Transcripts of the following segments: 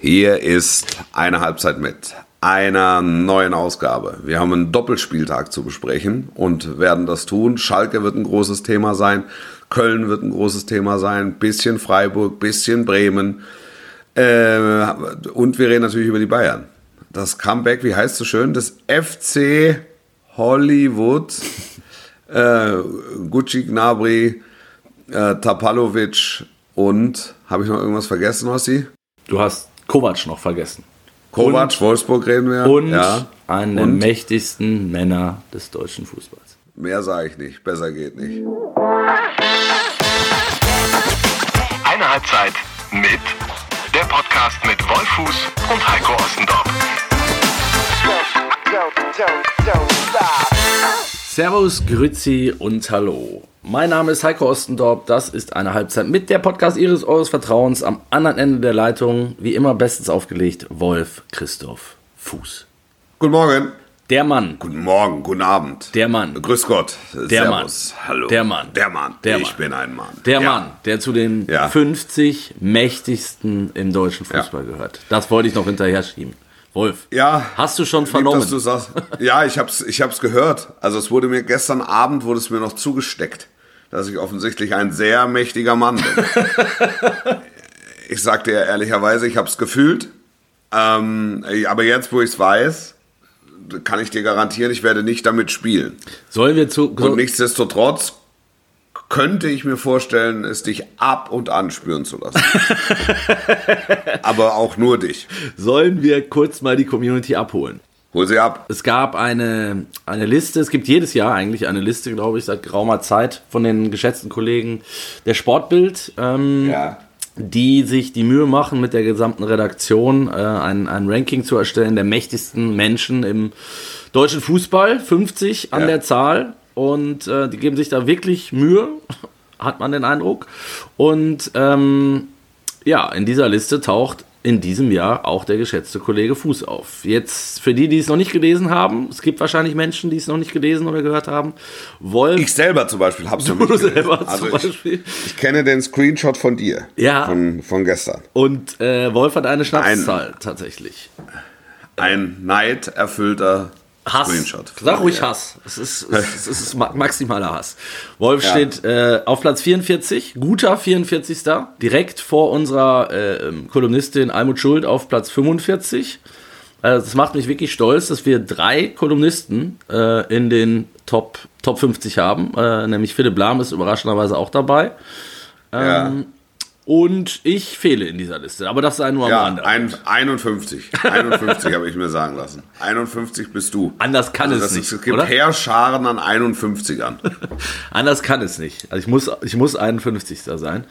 Hier ist eine Halbzeit mit einer neuen Ausgabe. Wir haben einen Doppelspieltag zu besprechen und werden das tun. Schalke wird ein großes Thema sein, Köln wird ein großes Thema sein, bisschen Freiburg, bisschen Bremen. Äh, und wir reden natürlich über die Bayern. Das Comeback, wie heißt es so schön, des FC Hollywood, äh, Gucci Gnabry, äh, Tapalovic und, habe ich noch irgendwas vergessen, Ossi? Du hast Kovac noch vergessen. Kovac, und, Wolfsburg reden wir. Und ja. einen der mächtigsten Männer des deutschen Fußballs. Mehr sage ich nicht, besser geht nicht. Eine Halbzeit mit der Podcast mit Wolfuß und Heiko Ostendorf. Servus, Grüzi und Hallo. Mein Name ist Heiko Ostendorp. Das ist eine Halbzeit mit der Podcast Ihres Eures Vertrauens. Am anderen Ende der Leitung, wie immer, bestens aufgelegt, Wolf Christoph Fuß. Guten Morgen. Der Mann. Guten Morgen, guten Abend. Der Mann. Grüß Gott. Der Servus. Mann. Hallo. Der Mann. Der Mann. Der ich Mann. bin ein Mann. Der ja. Mann, der zu den Ja. 50 mächtigsten im deutschen Fußball gehört. Das wollte ich noch hinterher schieben. Wolf. Ja. Hast du schon Lieb, vernommen? dass du sagst. Ja, ich hab's, ich hab's gehört. Also es wurde mir gestern Abend wurde es mir noch zugesteckt, dass ich offensichtlich ein sehr mächtiger Mann bin. ich sag dir ehrlicherweise, ich hab's gefühlt. Ähm, aber jetzt, wo ich's weiß, kann ich dir garantieren, ich werde nicht damit spielen. Sollen wir zu. Und nichtsdestotrotz könnte ich mir vorstellen, es dich ab und an spüren zu lassen. aber auch nur dich. Sollen wir kurz mal die Community abholen? Hol sie ab. Es gab eine, eine Liste, es gibt jedes Jahr eigentlich eine Liste, glaube ich, seit geraumer Zeit von den geschätzten Kollegen der Sportbild, ähm, Ja. die sich die Mühe machen, mit der gesamten Redaktion äh, ein, ein Ranking zu erstellen der mächtigsten Menschen im deutschen Fußball, 50 an Ja. der Zahl. Und äh, die geben sich da wirklich Mühe, hat man den Eindruck. Und ähm, ja, in dieser Liste taucht in diesem Jahr auch der geschätzte Kollege Fuß auf. Jetzt für die, die es noch nicht gelesen haben, es gibt wahrscheinlich Menschen, die es noch nicht gelesen oder gehört haben, Wolf. Ich selber zum Beispiel hab's noch Du nicht gelesen. selber Also zum ich, Beispiel. ich kenne den Screenshot von dir. Ja. Von, von gestern. Und äh, Wolf hat eine Schnapszahl tatsächlich. Ein neiderfüllter Hass. Screenshot. Sag ruhig dir. Hass. Es ist, es ist, es ist ma- maximaler Hass. Wolf Ja. steht äh, auf Platz 44, guter 44. Direkt vor unserer äh, ähm, Kolumnistin Almut Schuld auf Platz 45. Also das macht mich wirklich stolz, dass wir drei Kolumnisten äh, in den Top, Top 50 haben. Äh, nämlich Philipp Lahm ist überraschenderweise auch dabei. Ja, Und ich fehle in dieser Liste. Aber das sei nur am ja Rande. ein, 51. 51 habe ich mir sagen lassen. 51 bist du. Anders kann Also es nicht. ist, es gibt oder? Heerscharen an 51ern. Anders kann es nicht. Also ich muss, ich muss 51. sein.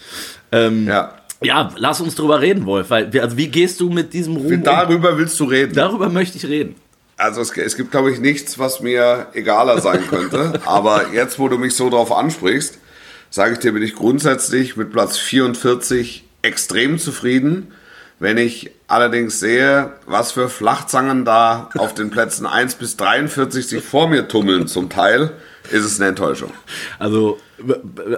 Ähm, Ja. ja, lass uns drüber reden, Wolf. Weil, also wie gehst du mit diesem Ruhm um? Darüber willst du reden. Darüber möchte ich reden. Also es, es gibt, glaube ich, nichts, was mir egaler sein könnte. Aber jetzt, wo du mich so drauf ansprichst, sage ich dir, bin ich grundsätzlich mit Platz 44 extrem zufrieden. Wenn ich allerdings sehe, was für Flachzangen da auf den Plätzen 1 bis 43 sich vor mir tummeln zum Teil, ist es eine Enttäuschung. Also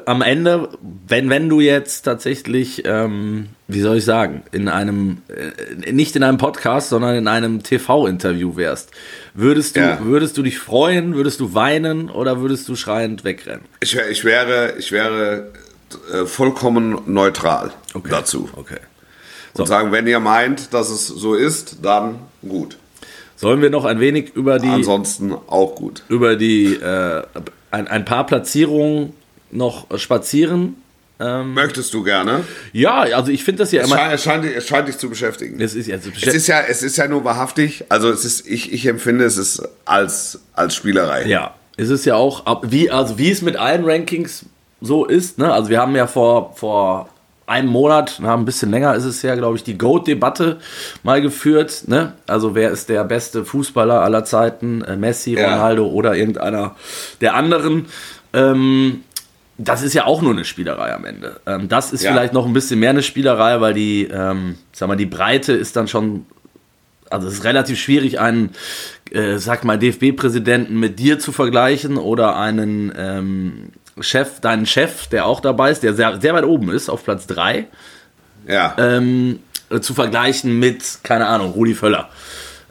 am Ende, wenn, wenn du jetzt tatsächlich, ähm, wie soll ich sagen, in einem, äh, nicht in einem Podcast, sondern in einem TV-Interview wärst, würdest du, Ja. würdest du dich freuen, würdest du weinen oder würdest du schreiend wegrennen? Ich, ich wäre, ich wäre äh, vollkommen neutral dazu. Okay. Und sagen, wenn ihr meint, dass es so ist, dann gut. Sollen wir noch ein wenig über die Ansonsten auch gut. über die äh, ein, ein paar Platzierungen noch spazieren. Möchtest du gerne? Ja, also ich finde das ja Es immer. scheint, es, scheint, dich- es scheint dich zu beschäftigen. Es ist, also, Es ist ja, es ist ja nur wahrhaftig. Also es ist, ich, ich empfinde es ist als, als Spielerei. ja, es ist ja auch, wie, also wie es mit allen Rankings so ist. Ne? Also wir haben ja vor, vor einem Monat, na, ein bisschen länger ist es ja, glaube ich, die GOAT-Debatte mal geführt. Ne? Also wer ist der beste Fußballer aller Zeiten? Äh, Messi, Ja. Ronaldo oder irgendeiner der anderen. Ähm, das ist ja auch nur eine Spielerei am Ende. Ähm, das ist Ja. vielleicht noch ein bisschen mehr eine Spielerei, weil die, ähm, sag mal, die Breite ist dann schon, also es ist relativ schwierig, einen, äh, sag mal, DFB-Präsidenten mit dir zu vergleichen oder einen ähm, Chef, deinen Chef, der auch dabei ist, der sehr, sehr weit oben ist, auf Platz 3. Ja. Ähm, äh, zu vergleichen mit, keine Ahnung, Rudi Völler.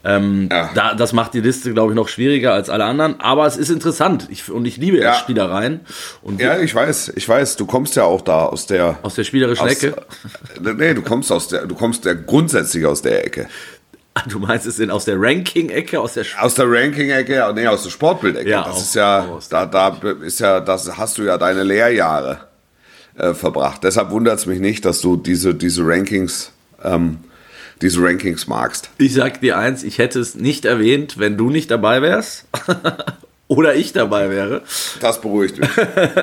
Ähm, Ja. da, das macht die Liste, glaube ich, noch schwieriger als alle anderen. Aber es ist interessant. Ich, und ich liebe. Ja. Spielereien. Und Ja, ich weiß, ich weiß, du kommst ja auch da aus der. aus der spielerischen aus, Ecke. Nee, du kommst aus der, du kommst ja grundsätzlich aus der Ecke. Du meinst es in, aus der Ranking-Ecke, aus der Sch Aus der Ranking-Ecke, nee, aus der Sportbild-Ecke. Ja, das auch- ist ja, da, da ist ja, das hast du ja deine Lehrjahre äh, verbracht. Deshalb wundert es mich nicht, dass du diese, diese Rankings, ähm, diese Rankings magst. Ich sag dir eins, ich hätte es nicht erwähnt, wenn du nicht dabei wärst. Oder ich dabei wäre. Das beruhigt mich.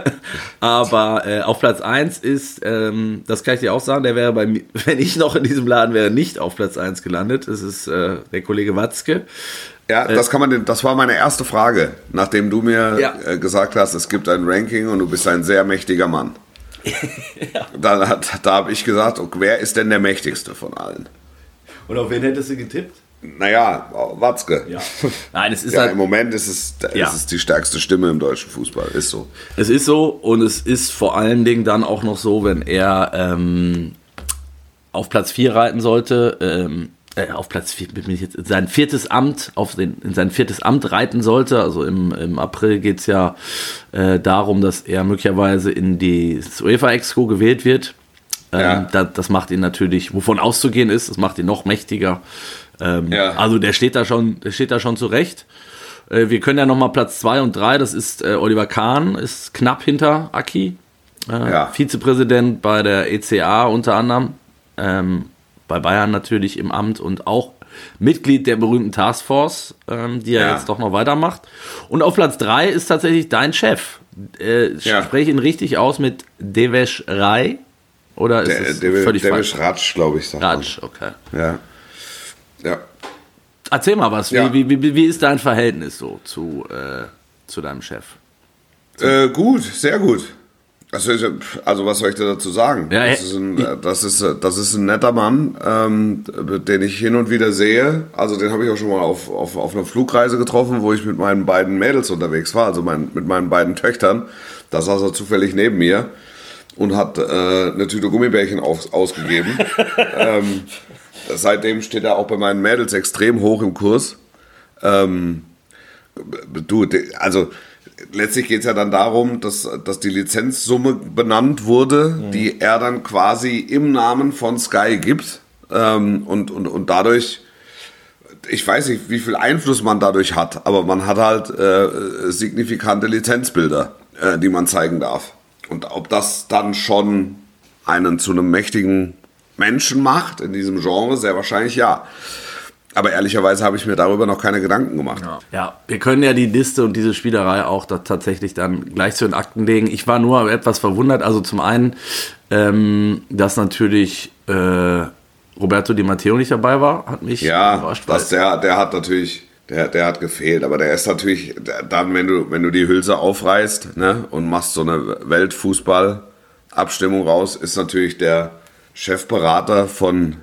Aber äh, auf Platz 1 ist, ähm, das kann ich dir auch sagen, der wäre bei mir, wenn ich noch in diesem Laden wäre, nicht auf Platz 1 gelandet. Es ist äh, der Kollege Watzke. Ja, das kann man, denn- das war meine erste Frage, nachdem du mir Ja. äh, gesagt hast, es gibt ein Ranking und du bist ein sehr mächtiger Mann. Dann hat, da habe ich gesagt, okay, wer ist denn der mächtigste von allen? Und auf wen hättest du getippt? Naja, Watzke. Ja. Nein, es ist Ja, halt, im Moment ist es, Ja. ist es die stärkste Stimme im deutschen Fußball, ist so. Es ist so und es ist vor allen Dingen dann auch noch so, wenn er ähm, auf Platz 4 reiten sollte, ähm, äh, auf Platz 4, bin ich jetzt, in sein viertes Amt, auf den, in sein viertes Amt reiten sollte. Also im, im April geht es ja äh, darum, dass er möglicherweise in die UEFA-Exco gewählt wird. Ähm, Ja. da, das macht ihn natürlich, wovon auszugehen ist, das macht ihn noch mächtiger. Ähm, Ja. Also der steht da schon, der steht da schon zurecht. Äh, wir können ja nochmal Platz 2 und 3, das ist äh, Oliver Kahn, ist knapp hinter Aki. Äh, Ja. Vizepräsident bei der ECA unter anderem. Ähm, bei Bayern natürlich im Amt und auch Mitglied der berühmten Taskforce, ähm, die er Ja. jetzt doch noch weitermacht. Und auf Platz 3 ist tatsächlich dein Chef. Äh, Ja. Spreche ihn richtig aus mit Devesh Rai? Oder ist Der, es der, völlig der falsch? Ratsch, glaube ich, sagt. Ratsch, okay. Ja. Ja. Erzähl mal was. Ja. Wie, wie, wie, ist dein Verhältnis so zu, äh, zu deinem Chef? Äh, gut, sehr gut. Also, also was soll ich da dazu sagen? Ja, das, ist ein, das, ist, das ist ein netter Mann, ähm, den ich hin und wieder sehe. Also den habe ich auch schon mal auf, auf, auf einer Flugreise getroffen, wo ich mit meinen beiden Mädels unterwegs war, also mein, mit meinen beiden Töchtern. Da saß er zufällig neben mir und hat äh, eine Tüte Gummibärchen auf, ausgegeben. ähm, seitdem steht er auch bei meinen Mädels extrem hoch im Kurs. Ähm, du, also letztlich geht es ja dann darum, dass, dass die Lizenzsumme benannt wurde, die er dann quasi im Namen von Sky gibt. Ähm, und, und, und dadurch, ich weiß nicht, wie viel Einfluss man dadurch hat, aber man hat halt äh, signifikante Lizenzbilder, äh, die man zeigen darf. Und ob das dann schon einen zu einem mächtigen Menschen macht in diesem Genre, sehr wahrscheinlich ja. Aber ehrlicherweise habe ich mir darüber noch keine Gedanken gemacht. Ja, wir können ja die Liste und diese Spielerei auch da tatsächlich dann gleich zu den Akten legen. Ich war nur etwas verwundert. Also zum einen, ähm, dass natürlich äh, Roberto Di Matteo nicht dabei war, hat mich Ja, überrascht. das, der, der hat natürlich, der, der hat gefehlt, aber der ist natürlich dann, wenn du, wenn du die Hülse aufreißt ne, und machst so eine Weltfußball-Abstimmung raus, ist natürlich der Chefberater von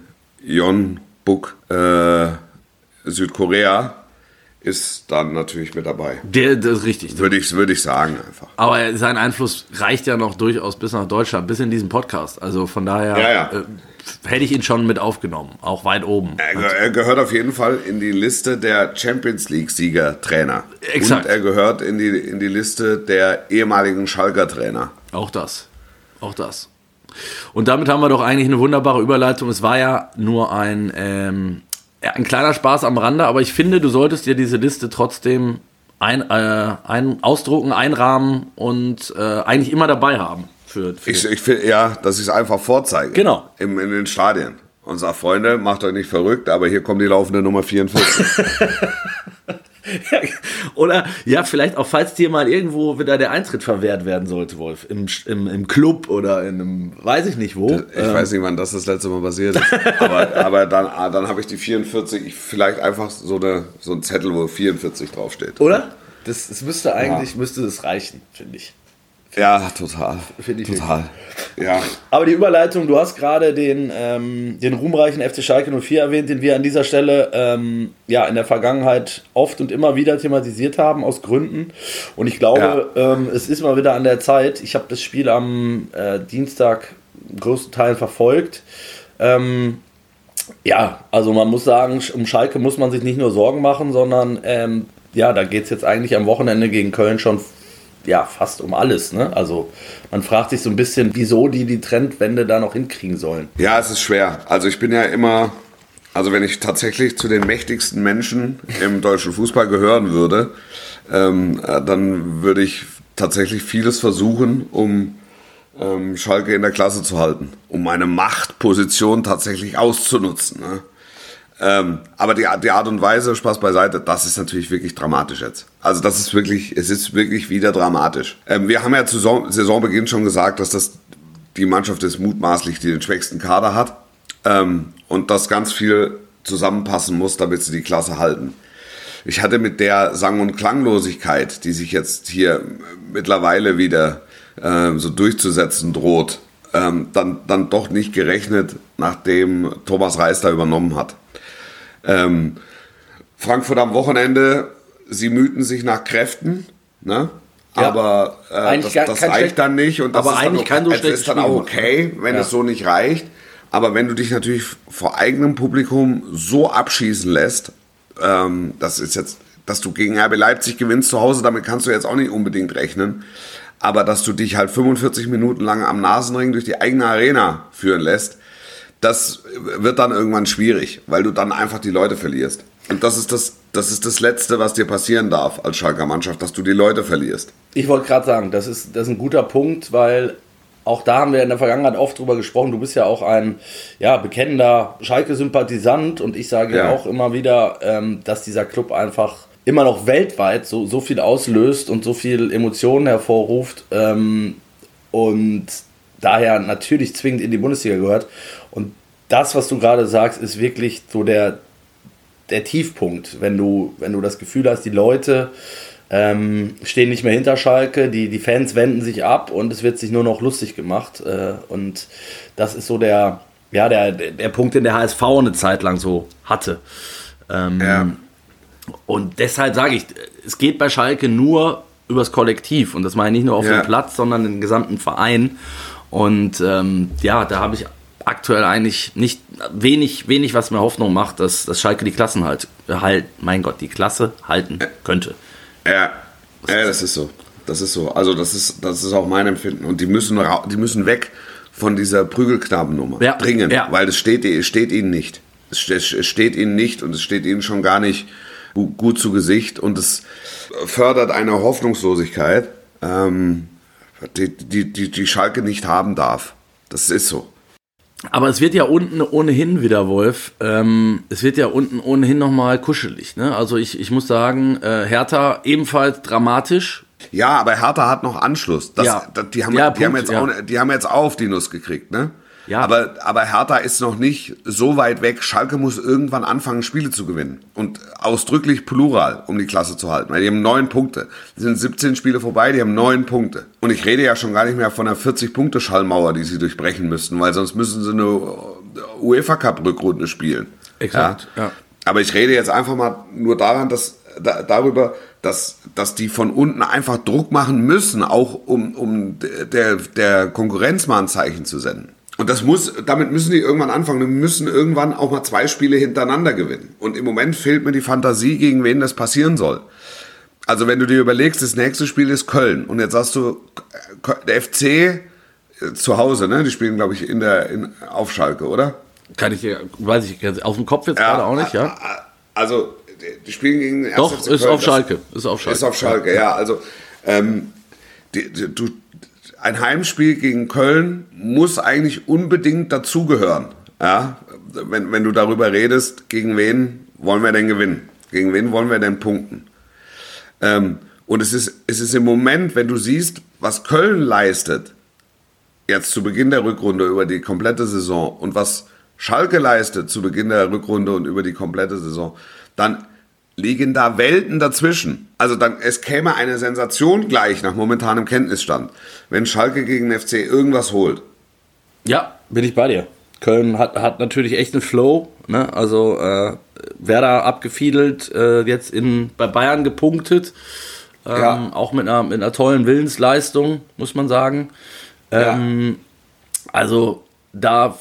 Yon Buk äh, Südkorea ist dann natürlich mit dabei. der, das ist richtig. Würde ich, würde ich sagen einfach. Aber sein Einfluss reicht ja noch durchaus bis nach Deutschland, bis in diesen Podcast. Also von daher Ja, ja. Äh, hätte ich ihn schon mit aufgenommen, auch weit oben. Er, er gehört auf jeden Fall in die Liste der Champions League-Sieger-Trainer. Exakt. Und er gehört in die, in die Liste der ehemaligen Schalker-Trainer. Auch das. Auch das. Und damit haben wir doch eigentlich eine wunderbare Überleitung. Es war ja nur ein, ähm, ein kleiner Spaß am Rande, aber ich finde, du solltest dir diese Liste trotzdem ein, äh, ein, ausdrucken, einrahmen und äh, eigentlich immer dabei haben. Für, für Ich, ich finde, ja, dass ich es einfach vorzeige. Genau. Im, in den Stadien. Und sag, Freunde, macht euch nicht verrückt, aber hier kommt die laufende Nummer 44. Oder ja, vielleicht auch, falls dir mal irgendwo wieder der Eintritt verwehrt werden sollte, Wolf, im, im, im Club oder in einem, weiß ich nicht wo. Ich weiß nicht, wann das das letzte Mal passiert ist. Aber, aber dann, ah, dann habe ich die 44, ich- vielleicht einfach so, eine, so ein Zettel, wo 44 draufsteht. Oder? Das, das müsste eigentlich, müsste das reichen, finde ich. Ja, total. Finde ich Total. Ja. Aber die Überleitung, du hast gerade den, ähm, den ruhmreichen FC Schalke 04 erwähnt, den wir an dieser Stelle ähm, ja in der Vergangenheit oft und immer wieder thematisiert haben, aus Gründen. Und ich glaube, ähm, es ist mal wieder an der Zeit. Ich habe das Spiel am äh, Dienstag größten Teilen verfolgt. Ähm, ja, also man muss sagen, um Schalke muss man sich nicht nur Sorgen machen, sondern ähm, ja, da geht es jetzt eigentlich am Wochenende gegen Köln schon ja, fast um alles. Ne? Also man fragt sich so ein bisschen, wieso die die Trendwende da noch hinkriegen sollen. Ja, es ist schwer. Also ich bin ja immer, also wenn ich tatsächlich zu den mächtigsten Menschen im deutschen Fußball gehören würde, ähm, äh, dann würde ich tatsächlich vieles versuchen, um ähm, Schalke in der Klasse zu halten, um meine Machtposition tatsächlich auszunutzen. Ne? Ähm, aber die, die Art und Weise, Spaß beiseite, das ist natürlich wirklich dramatisch jetzt. Also das ist wirklich, es ist wirklich wieder dramatisch. Ähm, wir haben ja zu Saisonbeginn schon gesagt, dass das die Mannschaft ist mutmaßlich, die den schwächsten Kader hat ähm, und dass ganz viel zusammenpassen muss, damit sie die Klasse halten. Ich hatte mit der Sang- und Klanglosigkeit, die sich jetzt hier mittlerweile wieder äh, so durchzusetzen droht, ähm, dann, dann doch nicht gerechnet, nachdem Thomas Reis da übernommen hat. Ähm, Frankfurt am Wochenende, sie mühten sich nach Kräften, ne? Ja, aber äh, das, das reicht dann nicht und das aber ist eigentlich dann, okay, ist dann auch okay, wenn ja. es so nicht reicht. Aber wenn du dich natürlich vor eigenem Publikum so abschießen lässt, ähm, das ist jetzt, dass du gegen RB Leipzig gewinnst zu Hause, damit kannst du jetzt auch nicht unbedingt rechnen. Aber dass du dich halt 45 Minuten lang am Nasenring durch die eigene Arena führen lässt, das wird dann irgendwann schwierig, weil du dann einfach die Leute verlierst. Und das ist das, das ist das Letzte, was dir passieren darf als Schalker Mannschaft, dass du die Leute verlierst. Ich wollte gerade sagen, das ist, das ist ein guter Punkt, weil auch da haben wir in der Vergangenheit oft drüber gesprochen. Du bist ja auch ein ja, bekennender Schalke-Sympathisant und ich sage ja auch immer wieder, ähm, dass dieser Club einfach immer noch weltweit so, so viel auslöst und so viel Emotionen hervorruft ähm, und daher natürlich zwingend in die Bundesliga gehört. Das, was du gerade sagst, ist wirklich so der, der Tiefpunkt, wenn du, wenn du das Gefühl hast, die Leute ähm, stehen nicht mehr hinter Schalke, die, die Fans wenden sich ab und es wird sich nur noch lustig gemacht. Äh, und das ist so der, ja, der, der Punkt, den der HSV eine Zeit lang so hatte. Ähm, ja. Und deshalb sage ich, es geht bei Schalke nur übers Kollektiv. Und das meine ich nicht nur auf ja. dem Platz, sondern den gesamten Verein. Und ähm, ja, da habe ich aktuell eigentlich nicht wenig, wenig, was mir Hoffnung macht, dass, dass Schalke die Klassen halt, halt, mein Gott, die Klasse halten könnte. Ja, ja, das ist so. Das ist so. Also das ist, das ist auch mein Empfinden. Und die müssen, die müssen weg von dieser Prügelknabennummer. Ja. Dringend. Ja. Weil es steht, es steht ihnen nicht. Es steht ihnen nicht und es steht ihnen schon gar nicht gut zu Gesicht und es fördert eine Hoffnungslosigkeit, ähm, die, die, die, die Schalke nicht haben darf. Das ist so. Aber es wird ja unten ohnehin wieder, Wolf, ähm, es wird ja unten ohnehin nochmal kuschelig. Ne? Also ich, ich muss sagen, äh, Hertha ebenfalls dramatisch. Ja, aber Hertha hat noch Anschluss. Das, ja. Das, die, haben, ja, die, haben jetzt ja. auch, die haben jetzt auch auf die Nuss gekriegt, ne? Ja. Aber, aber Hertha ist noch nicht so weit weg. Schalke muss irgendwann anfangen, Spiele zu gewinnen. Und ausdrücklich plural, um die Klasse zu halten. Weil die haben neun Punkte. Die sind 17 Spiele vorbei, die haben neun Punkte. Und ich rede ja schon gar nicht mehr von einer 40-Punkte-Schallmauer, die sie durchbrechen müssten, weil sonst müssen sie eine UEFA Cup-Rückrunde spielen. Exakt, ja. ja. Aber ich rede jetzt einfach mal nur daran, dass, da, darüber, dass, dass die von unten einfach Druck machen müssen, auch um, um der, der Konkurrenz mal ein Zeichen zu senden. Und das muss, damit müssen die irgendwann anfangen. Die müssen irgendwann auch mal zwei Spiele hintereinander gewinnen. Und im Moment fehlt mir die Fantasie, gegen wen das passieren soll. Also wenn du dir überlegst, das nächste Spiel ist Köln und jetzt hast du der FC äh, zu Hause, ne? Die spielen, glaube ich, in der in, auf Schalke, oder? Kann ich, weiß ich, auf dem Kopf jetzt ja, gerade auch nicht, ja? Also die spielen gegen Doch, ist Köln, auf Schalke, ist auf Schalke. Ist auf Schalke, ja. Also ähm, die, die, du, ein Heimspiel gegen Köln muss eigentlich unbedingt dazugehören. Ja? Wenn, wenn du darüber redest, gegen wen wollen wir denn gewinnen? Gegen wen wollen wir denn punkten? Ähm, und es ist, es ist im Moment, wenn du siehst, was Köln leistet, jetzt zu Beginn der Rückrunde über die komplette Saison und was Schalke leistet zu Beginn der Rückrunde und über die komplette Saison, dann liegen da Welten dazwischen. Also dann, es käme eine Sensation gleich nach momentanem Kenntnisstand, wenn Schalke gegen den FC irgendwas holt. Ja, bin ich bei dir. Köln hat, hat natürlich echt einen Flow. Ne? Also äh, Werder abgefiedelt, äh, jetzt in, bei Bayern gepunktet. Ähm, ja. Auch mit einer, mit einer tollen Willensleistung, muss man sagen. Ähm, ja. Also da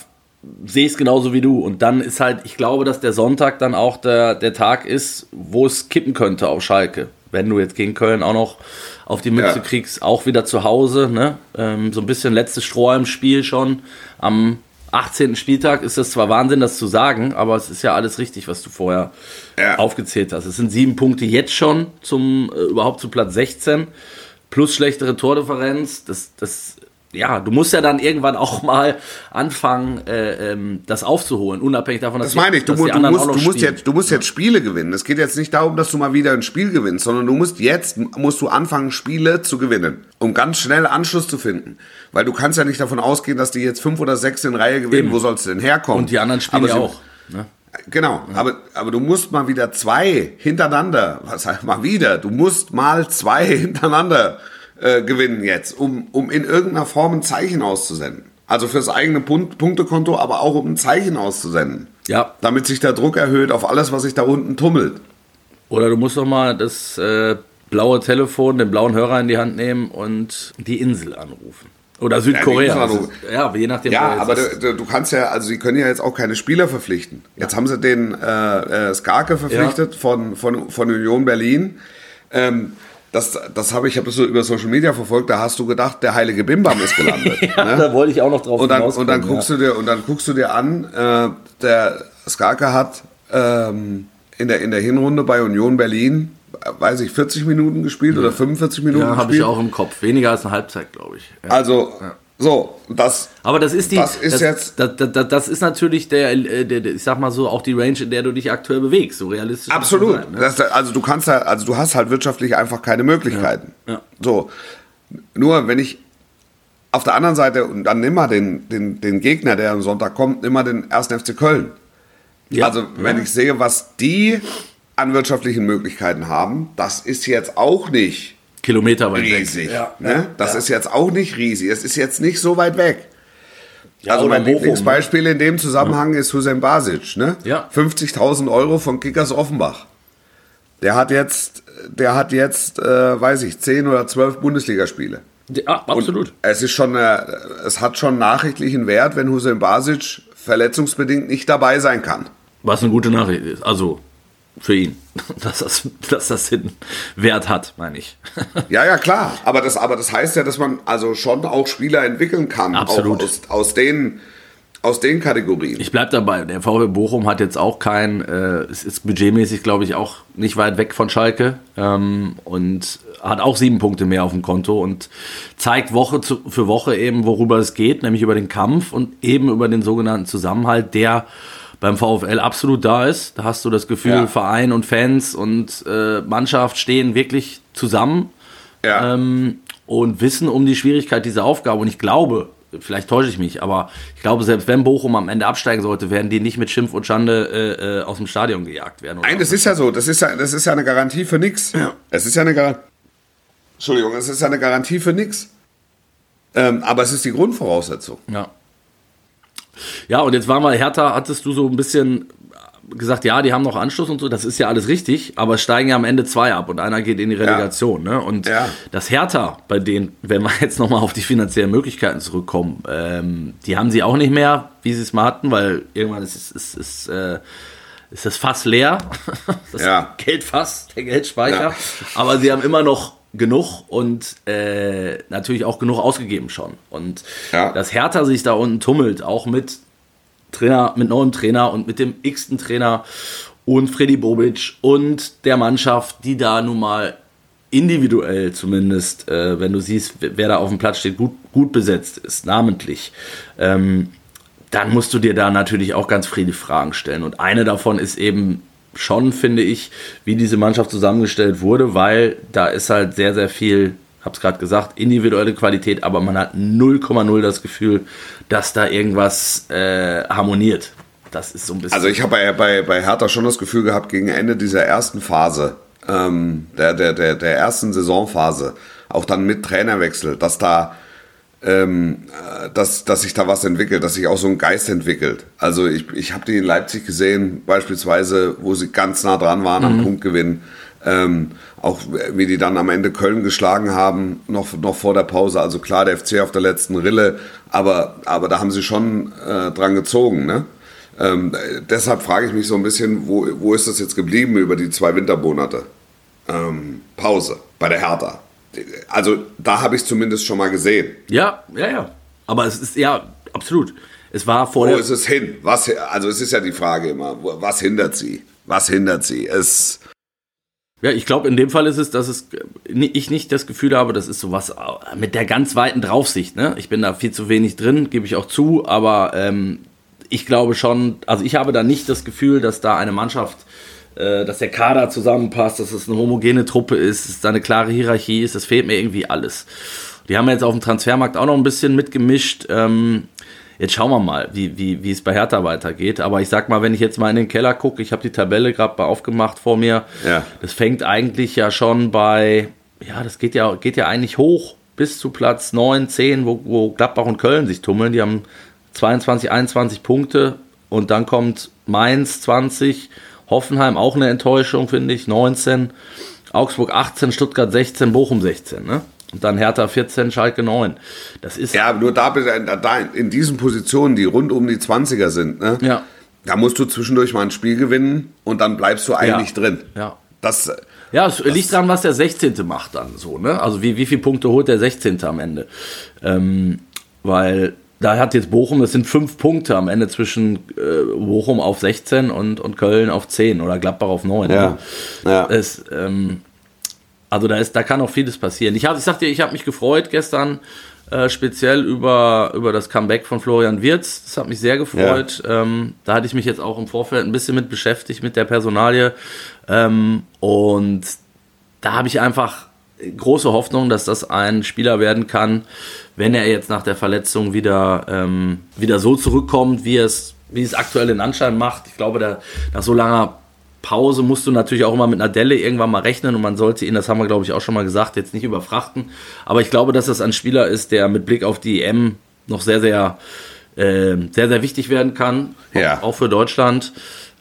sehe es genauso wie du. Und dann ist halt, ich glaube, dass der Sonntag dann auch der, der Tag ist, wo es kippen könnte auf Schalke. Wenn du jetzt gegen Köln auch noch auf die Mütze Ja. kriegst, auch wieder zu Hause. Ne? Ähm, so ein bisschen letztes Stroh im Spiel schon. Am 18. Spieltag ist das zwar Wahnsinn, das zu sagen, aber es ist ja alles richtig, was du vorher Ja. aufgezählt hast. Es sind sieben Punkte jetzt schon zum äh, überhaupt zu Platz 16 plus schlechtere Tordifferenz. Das, das, ja, du musst ja dann irgendwann auch mal anfangen, äh, ähm, das aufzuholen, unabhängig davon, dass Das meine ich, du, du, musst, du, musst jetzt, du musst jetzt Spiele gewinnen. Es geht jetzt nicht darum, dass du mal wieder ein Spiel gewinnst, sondern du musst jetzt, musst du anfangen, Spiele zu gewinnen, um ganz schnell Anschluss zu finden. Weil du kannst ja nicht davon ausgehen, dass die jetzt fünf oder sechs in Reihe gewinnen. Eben. Wo sollst du denn herkommen? Und die anderen spielen Aber ja auch. Ne? Genau, aber, aber du musst mal wieder zwei hintereinander, was heißt mal wieder, du musst mal zwei hintereinander äh, gewinnen jetzt, um, um in irgendeiner Form ein Zeichen auszusenden. Also fürs eigene Pun- Punktekonto, aber auch um ein Zeichen auszusenden. Ja. Damit sich der Druck erhöht auf alles, was sich da unten tummelt. Oder du musst doch mal das äh, blaue Telefon, den blauen Hörer in die Hand nehmen und die Insel anrufen. Oder Südkorea. Anrufen. ist- ja, je nachdem. Ja, aber du, du- kannst ja, also sie können ja jetzt auch keine Spieler verpflichten. Jetzt haben sie den äh, äh, Skarke verpflichtet von, von, von Union Berlin. Ähm, das das habe ich, habe das so über Social Media verfolgt, da hast du gedacht, der heilige Bimbam ist gelandet. ja, ne? da wollte ich auch noch drauf und dann, und dann guckst ja. du dir und dann guckst du dir an, äh, der Skarke hat ähm, in der in der Hinrunde bei Union Berlin, weiß ich, 40 Minuten gespielt oder 45 Minuten Ja, habe gespielt. ich auch im Kopf. Weniger als eine Halbzeit, glaube ich. Ja. Also so, das Aber das ist die. Das ist jetzt- Das, das, das, das ist natürlich der, äh, der, der, ich sag mal so, auch die Range, in der du dich aktuell bewegst. So realistisch. Absolut. sein, ne? das, also du kannst da, also du hast halt wirtschaftlich einfach keine Möglichkeiten. Ja, ja. So. Nur wenn ich auf der anderen Seite, und dann nimm mal den, den, den Gegner, der am Sonntag kommt, nimm mal den 1. FC Köln. Ja. Also wenn ich sehe, was die an wirtschaftlichen Möglichkeiten haben, das ist jetzt auch nicht Kilometer weit riesig. weg. Ja, ne? Das ist jetzt auch nicht riesig. Es ist jetzt nicht so weit weg. Ja, also mein Lieblingsbeispiel in dem Zusammenhang ist Hussein Basic. Ne? Ja. 50.000 Euro von Kickers Offenbach. Der hat jetzt, der hat jetzt, äh, weiß ich, 10 oder 12 Bundesligaspiele. Ja, absolut. Es ist schon, äh, es hat schon nachrichtlichen Wert, wenn Hussein Basic verletzungsbedingt nicht dabei sein kann. Was eine gute Nachricht ist. Also für ihn. Dass das, dass das den Wert hat, meine ich. Ja, ja, klar. Aber das, aber das heißt ja, dass man also schon auch Spieler entwickeln kann. Absolut. Aus, aus, den, aus den Kategorien. Ich bleib dabei. Der VfB Bochum hat jetzt auch kein, äh, es ist budgetmäßig, glaube ich, auch nicht weit weg von Schalke ähm, und hat auch sieben Punkte mehr auf dem Konto und zeigt Woche zu, für Woche eben, worüber es geht, nämlich über den Kampf und eben über den sogenannten Zusammenhalt, der beim VfL absolut da ist. Da hast du das Gefühl, Ja. Verein und Fans und äh, Mannschaft stehen wirklich zusammen ja. ähm, und wissen um die Schwierigkeit dieser Aufgabe. Und ich glaube, vielleicht täusche ich mich, aber ich glaube, selbst wenn Bochum am Ende absteigen sollte, werden die nicht mit Schimpf und Schande äh, äh, aus dem Stadion gejagt werden. Nein, das ist ja so. Das ist ja, das ist ja eine Garantie für nichts. Es ist ja eine Garantie. Entschuldigung, es ist ja eine Garantie für nichts. Ähm, aber es ist die Grundvoraussetzung. Ja. Ja, und jetzt war mal Hertha, hattest du so ein bisschen gesagt, ja, die haben noch Anschluss und so, das ist ja alles richtig, aber es steigen ja am Ende zwei ab und einer geht in die Relegation. Ne? Und Ja. das Hertha, bei denen, wenn wir jetzt nochmal auf die finanziellen Möglichkeiten zurückkommen, ähm, die haben sie auch nicht mehr, wie sie es mal hatten, weil irgendwann ist, ist, ist, ist, äh, ist das Fass leer, das Ja. Geldfass, der Geldspeicher, Ja. aber sie haben immer noch genug und äh, natürlich auch genug ausgegeben schon. Und Ja. dass Hertha sich da unten tummelt, auch mit Trainer, mit neuem Trainer und mit dem x-ten Trainer und Freddy Bobic und der Mannschaft, die da nun mal individuell zumindest, äh, wenn du siehst, wer da auf dem Platz steht, gut, gut besetzt ist, namentlich, ähm, dann musst du dir da natürlich auch ganz viele Fragen stellen. Und eine davon ist eben schon, finde ich, wie diese Mannschaft zusammengestellt wurde, weil da ist halt sehr, sehr viel, hab's gerade gesagt, individuelle Qualität, aber man hat 0,0 das Gefühl, dass da irgendwas äh, harmoniert. Das ist so ein bisschen. Also ich habe bei, bei, bei Hertha schon das Gefühl gehabt, gegen Ende dieser ersten Phase, ähm, der, der, der, der ersten Saisonphase, auch dann mit Trainerwechsel, dass da ähm, äh, dass, dass sich da was entwickelt, dass sich auch so ein Geist entwickelt. Also ich, ich habe die in Leipzig gesehen, beispielsweise, wo sie ganz nah dran waren am Punktgewinn. Ähm, auch wie die dann am Ende Köln geschlagen haben, noch, noch vor der Pause. Also klar, der FC auf der letzten Rille, aber, aber da haben sie schon äh, dran gezogen. Ne? Ähm, deshalb frage ich mich so ein bisschen, wo, wo ist das jetzt geblieben über die zwei Wintermonate? Ähm, Pause bei der Hertha. Also da habe ich es zumindest schon mal gesehen. Ja, ja, ja. Aber es ist ja absolut. Es war vor Wo ist es hin? Was, also es ist ja die Frage immer, was hindert sie? Was hindert sie? Es ja, ich glaube, in dem Fall ist es, dass es, ich nicht das Gefühl habe, das ist sowas mit der ganz weiten Draufsicht. Ne? Ich bin da viel zu wenig drin, gebe ich auch zu, aber ähm, ich glaube schon, also ich habe da nicht das Gefühl, dass da eine Mannschaft, äh, dass der Kader zusammenpasst, dass es eine homogene Truppe ist, dass da eine klare Hierarchie ist, das fehlt mir irgendwie alles. Die haben jetzt auf dem Transfermarkt auch noch ein bisschen mitgemischt. Ähm, Jetzt schauen wir mal, wie, wie, wie es bei Hertha weitergeht. Aber ich sag mal, wenn ich jetzt mal in den Keller gucke, ich habe die Tabelle gerade mal aufgemacht vor mir. Ja. Das fängt eigentlich ja schon bei, ja, das geht ja, geht ja eigentlich hoch bis zu Platz 9, 10, wo, wo Gladbach und Köln sich tummeln. Die haben 22, 21 Punkte und dann kommt Mainz 20, Hoffenheim auch eine Enttäuschung, finde ich, 19, Augsburg 18, Stuttgart 16, Bochum 16. Ne? Und dann Hertha 14, Schalke 9. Das ist. Ja, nur da, da in diesen Positionen, die rund um die 20er sind, ne? Ja. Da musst du zwischendurch mal ein Spiel gewinnen und dann bleibst du eigentlich ja. drin. Ja. Das, ja, es das liegt daran, was der 16. macht dann so, ne? Also wie, wie viele Punkte holt der 16. am Ende? Ähm, weil da hat jetzt Bochum, das sind fünf Punkte am Ende zwischen äh, Bochum auf 16 und, und Köln auf 10 oder Gladbach auf 9. Ja. Ne? ja. Es, ähm, also da ist, da kann auch vieles passieren. Ich, hab, ich sag dir, ich habe mich gefreut gestern äh, speziell über, über das Comeback von Florian Wirz. Das hat mich sehr gefreut. Ja. Ähm, da hatte ich mich jetzt auch im Vorfeld ein bisschen mit beschäftigt, mit der Personalie. Ähm, und da habe ich einfach große Hoffnung, dass das ein Spieler werden kann, wenn er jetzt nach der Verletzung wieder, ähm, wieder so zurückkommt, wie es, wie es aktuell in Anschein macht. Ich glaube, da, nach so langer Pause musst du natürlich auch immer mit einer Delle irgendwann mal rechnen und man sollte ihn, das haben wir glaube ich auch schon mal gesagt, jetzt nicht überfrachten. Aber ich glaube, dass das ein Spieler ist, der mit Blick auf die EM noch sehr, sehr, äh, sehr, sehr wichtig werden kann. Ja. Auch, auch für Deutschland.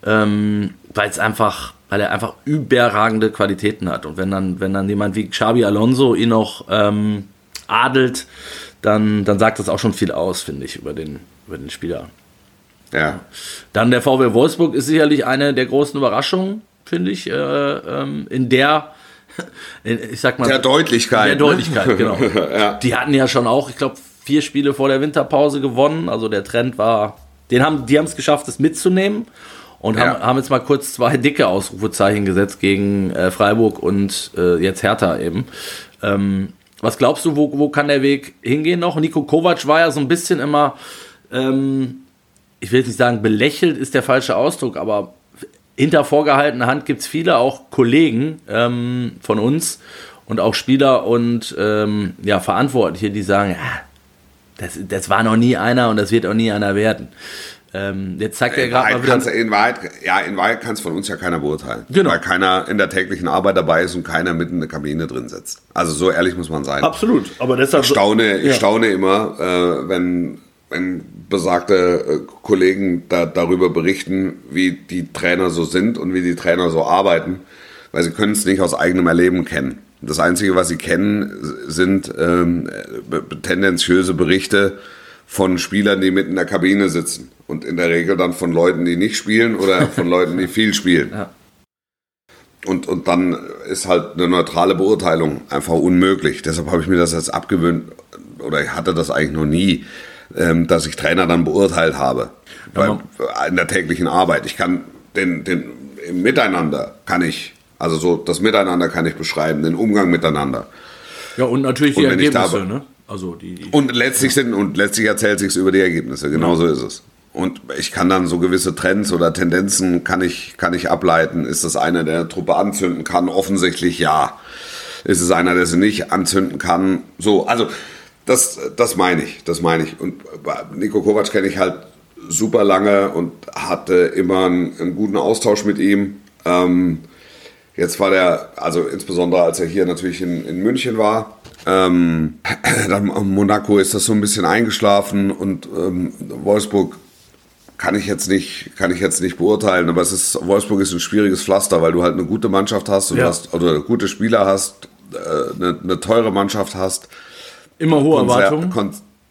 Ähm, weil es einfach, weil er einfach überragende Qualitäten hat. Und wenn dann, wenn dann jemand wie Xabi Alonso ihn noch ähm, adelt, dann, dann sagt das auch schon viel aus, finde ich, über den, über den Spieler. Ja. Dann der VW Wolfsburg ist sicherlich eine der großen Überraschungen, finde ich, äh, ähm, in der, ich sag mal. Der Deutlichkeit. Der Deutlichkeit, genau. ja. Die hatten ja schon auch, ich glaube, vier Spiele vor der Winterpause gewonnen. Also der Trend war, den haben, die haben es geschafft, es mitzunehmen und ja. haben, haben jetzt mal kurz zwei dicke Ausrufezeichen gesetzt gegen äh, Freiburg und äh, jetzt Hertha eben. Ähm, was glaubst du, wo, wo kann der Weg hingehen noch? Nico Kovac war ja so ein bisschen immer ähm, ich will jetzt nicht sagen, belächelt ist der falsche Ausdruck, aber hinter vorgehaltener Hand gibt es viele auch Kollegen ähm, von uns und auch Spieler und ähm, ja, Verantwortliche, die sagen, ja, das, das war noch nie einer und das wird auch nie einer werden. Ähm, jetzt zeigt er gerade mal wieder. In Wahrheit, ja, in Wahrheit kann es von uns ja keiner beurteilen. Genau. Weil keiner in der täglichen Arbeit dabei ist und keiner mitten in der Kabine drin sitzt. Also so ehrlich muss man sein. Absolut. Aber deshalb. Ich staune, ich staune immer, äh, wenn wenn besagte äh, Kollegen da, darüber berichten, wie die Trainer so sind und wie die Trainer so arbeiten, weil sie können es nicht aus eigenem Erleben kennen. Das Einzige, was sie kennen, sind ähm, tendenziöse Berichte von Spielern, die mit in der Kabine sitzen. Und in der Regel dann von Leuten, die nicht spielen oder von Leuten, die viel spielen. Ja. Und, und dann ist halt eine neutrale Beurteilung einfach unmöglich. Deshalb habe ich mir das jetzt abgewöhnt, oder ich hatte das eigentlich noch nie, ähm, dass ich Trainer dann beurteilt habe. Bei, in der täglichen Arbeit. Ich kann den, den im Miteinander kann ich, also so das Miteinander kann ich beschreiben, den Umgang miteinander. Ja, und natürlich und die Ergebnisse, da, ne? Also die, die, und letztlich sind und letztlich erzählt sich über die Ergebnisse. Genau ja. so ist es. Und ich kann dann so gewisse Trends oder Tendenzen kann ich, kann ich ableiten. Ist das einer, der eine Truppe anzünden kann? Offensichtlich ja. Ist es einer, der sie nicht anzünden kann? So, also das, das meine ich, das meine ich. Und Nico Kovac kenne ich halt super lange und hatte immer einen, einen guten Austausch mit ihm. Ähm, jetzt war der, also insbesondere als er hier natürlich in, in München war, ähm, dann Monaco ist das so ein bisschen eingeschlafen und ähm, Wolfsburg kann ich jetzt nicht, kann ich jetzt nicht beurteilen, aber es ist, Wolfsburg ist ein schwieriges Pflaster, weil du halt eine gute Mannschaft hast und Ja. hast, oder gute Spieler hast, äh, eine, eine teure Mannschaft hast. Immer hohe Konzer- Erwartungen. Kon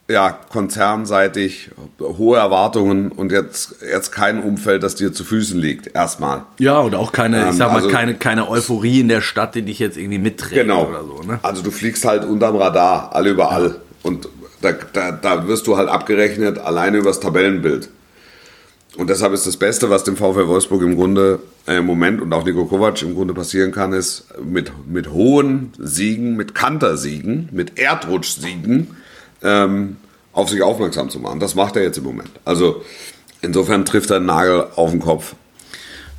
ja, konzernseitig, hohe Erwartungen und jetzt, jetzt kein Umfeld, das dir zu Füßen liegt, erstmal. Ja, und auch keine, ich Ähm, sag mal, also- keine, keine Euphorie in der Stadt, die dich jetzt irgendwie mitträgt Genau. oder so. Ne? Also du fliegst halt unterm Radar, alle überall. Und da, da, da wirst du halt abgerechnet, alleine übers Tabellenbild. Und deshalb ist das Beste, was dem VfL Wolfsburg im Grunde äh, im Moment und auch Nico Kovac im Grunde passieren kann, ist mit, mit hohen Siegen, mit Kantersiegen, mit Erdrutschsiegen ähm, auf sich aufmerksam zu machen. Das macht er jetzt im Moment. Also insofern trifft er einen Nagel auf den Kopf.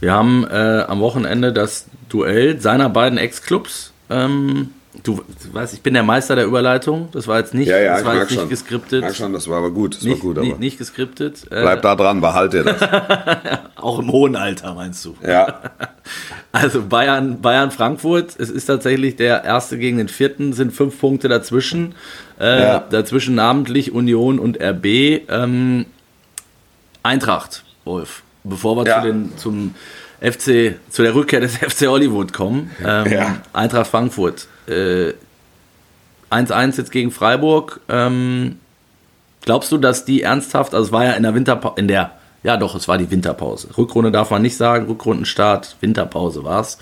Wir haben äh, am Wochenende das Duell seiner beiden Ex-Clubs. Ähm, du, du weißt, ich bin der Meister der Überleitung. Das war jetzt nicht, Ja, ja, das war jetzt nicht schon. geskriptet. Merk schon, das war aber gut. Das Nicht, war gut, aber nicht, nicht geskriptet. Äh, bleib da dran, behalt dir das. auch im hohen Alter, meinst du? ja. Also Bayern, Bayern Frankfurt, es ist tatsächlich der erste gegen den vierten, sind fünf Punkte dazwischen. Äh, Ja. Dazwischen namentlich Union und RB. Ähm, Eintracht, Wolf. Bevor wir Ja. zu den, zum FC, zu der Rückkehr des FC Hollywood kommen. Ähm. Eintracht Frankfurt. Äh, 1-1 jetzt gegen Freiburg. Ähm, glaubst du, dass die ernsthaft, also es war ja in der Winterpause, in der, ja doch, es war die Winterpause. Rückrunde darf man nicht sagen, Rückrundenstart, Winterpause war es.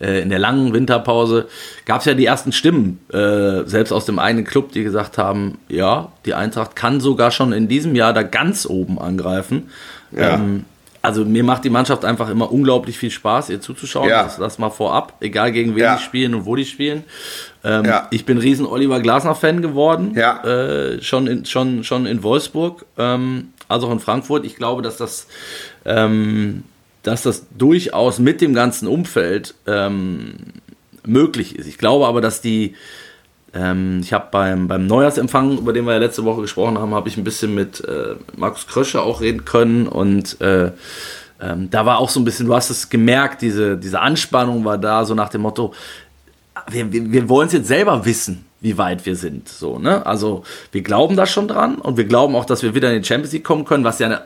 Äh, in der langen Winterpause gab es ja die ersten Stimmen, äh, selbst aus dem eigenen Club, die gesagt haben, ja, die Eintracht kann sogar schon in diesem Jahr da ganz oben angreifen. Ja. Ähm, also mir macht die Mannschaft einfach immer unglaublich viel Spaß, ihr zuzuschauen. Ja. Das, das mal vorab, egal gegen wen Ja. die spielen und wo die spielen. Ähm, Ja. Ich bin riesen Oliver Glasner-Fan geworden. Ja. Äh, schon, in, schon, schon in Wolfsburg, ähm, also auch in Frankfurt. Ich glaube, dass das, ähm, dass das durchaus mit dem ganzen Umfeld ähm, möglich ist. Ich glaube aber, dass die, ähm, ich habe beim, beim Neujahrsempfang, über den wir ja letzte Woche gesprochen haben, habe ich ein bisschen mit äh, Markus Krösche auch reden können und äh, ähm, da war auch so ein bisschen, du hast es gemerkt, diese, diese Anspannung war da, so nach dem Motto, wir, wir, wir wollen es jetzt selber wissen, wie weit wir sind. So, ne? Also wir glauben da schon dran und wir glauben auch, dass wir wieder in die Champions League kommen können, was ja eine,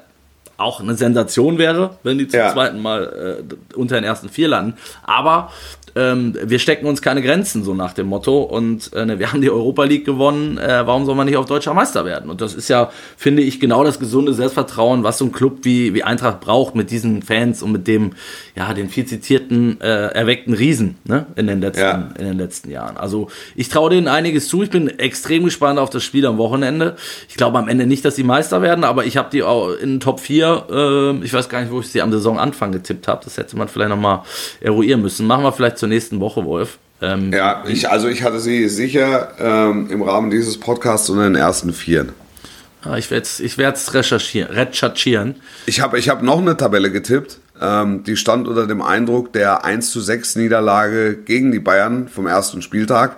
auch eine Sensation wäre, wenn die zum Ja. zweiten Mal äh, unter den ersten vier landen. Aber ähm, wir stecken uns keine Grenzen, so nach dem Motto. Und äh, ne, wir haben die Europa League gewonnen, äh, warum soll man nicht auf deutscher Meister werden? Und das ist ja, finde ich, genau das gesunde Selbstvertrauen, was so ein Club wie, wie Eintracht braucht mit diesen Fans und mit dem, ja, den viel zitierten, äh, erweckten Riesen ne, in, den letzten, Ja. in den letzten Jahren. Also ich traue denen einiges zu. Ich bin extrem gespannt auf das Spiel am Wochenende. Ich glaube am Ende nicht, dass sie Meister werden, aber ich habe die auch in Top 4, äh, ich weiß gar nicht, wo ich sie am Saisonanfang getippt habe. Das hätte man vielleicht nochmal eruieren müssen. Machen wir vielleicht zur nächsten Woche, Wolf. Ähm, Ja, ich, also ich hatte sie sicher ähm, im Rahmen dieses Podcasts unter den ersten Vieren. ja, ich werde es ich werd's recherchieren, recherchieren. Ich habe ich hab noch eine Tabelle getippt, ähm, die stand unter dem Eindruck der 1 zu 6 Niederlage gegen die Bayern vom ersten Spieltag.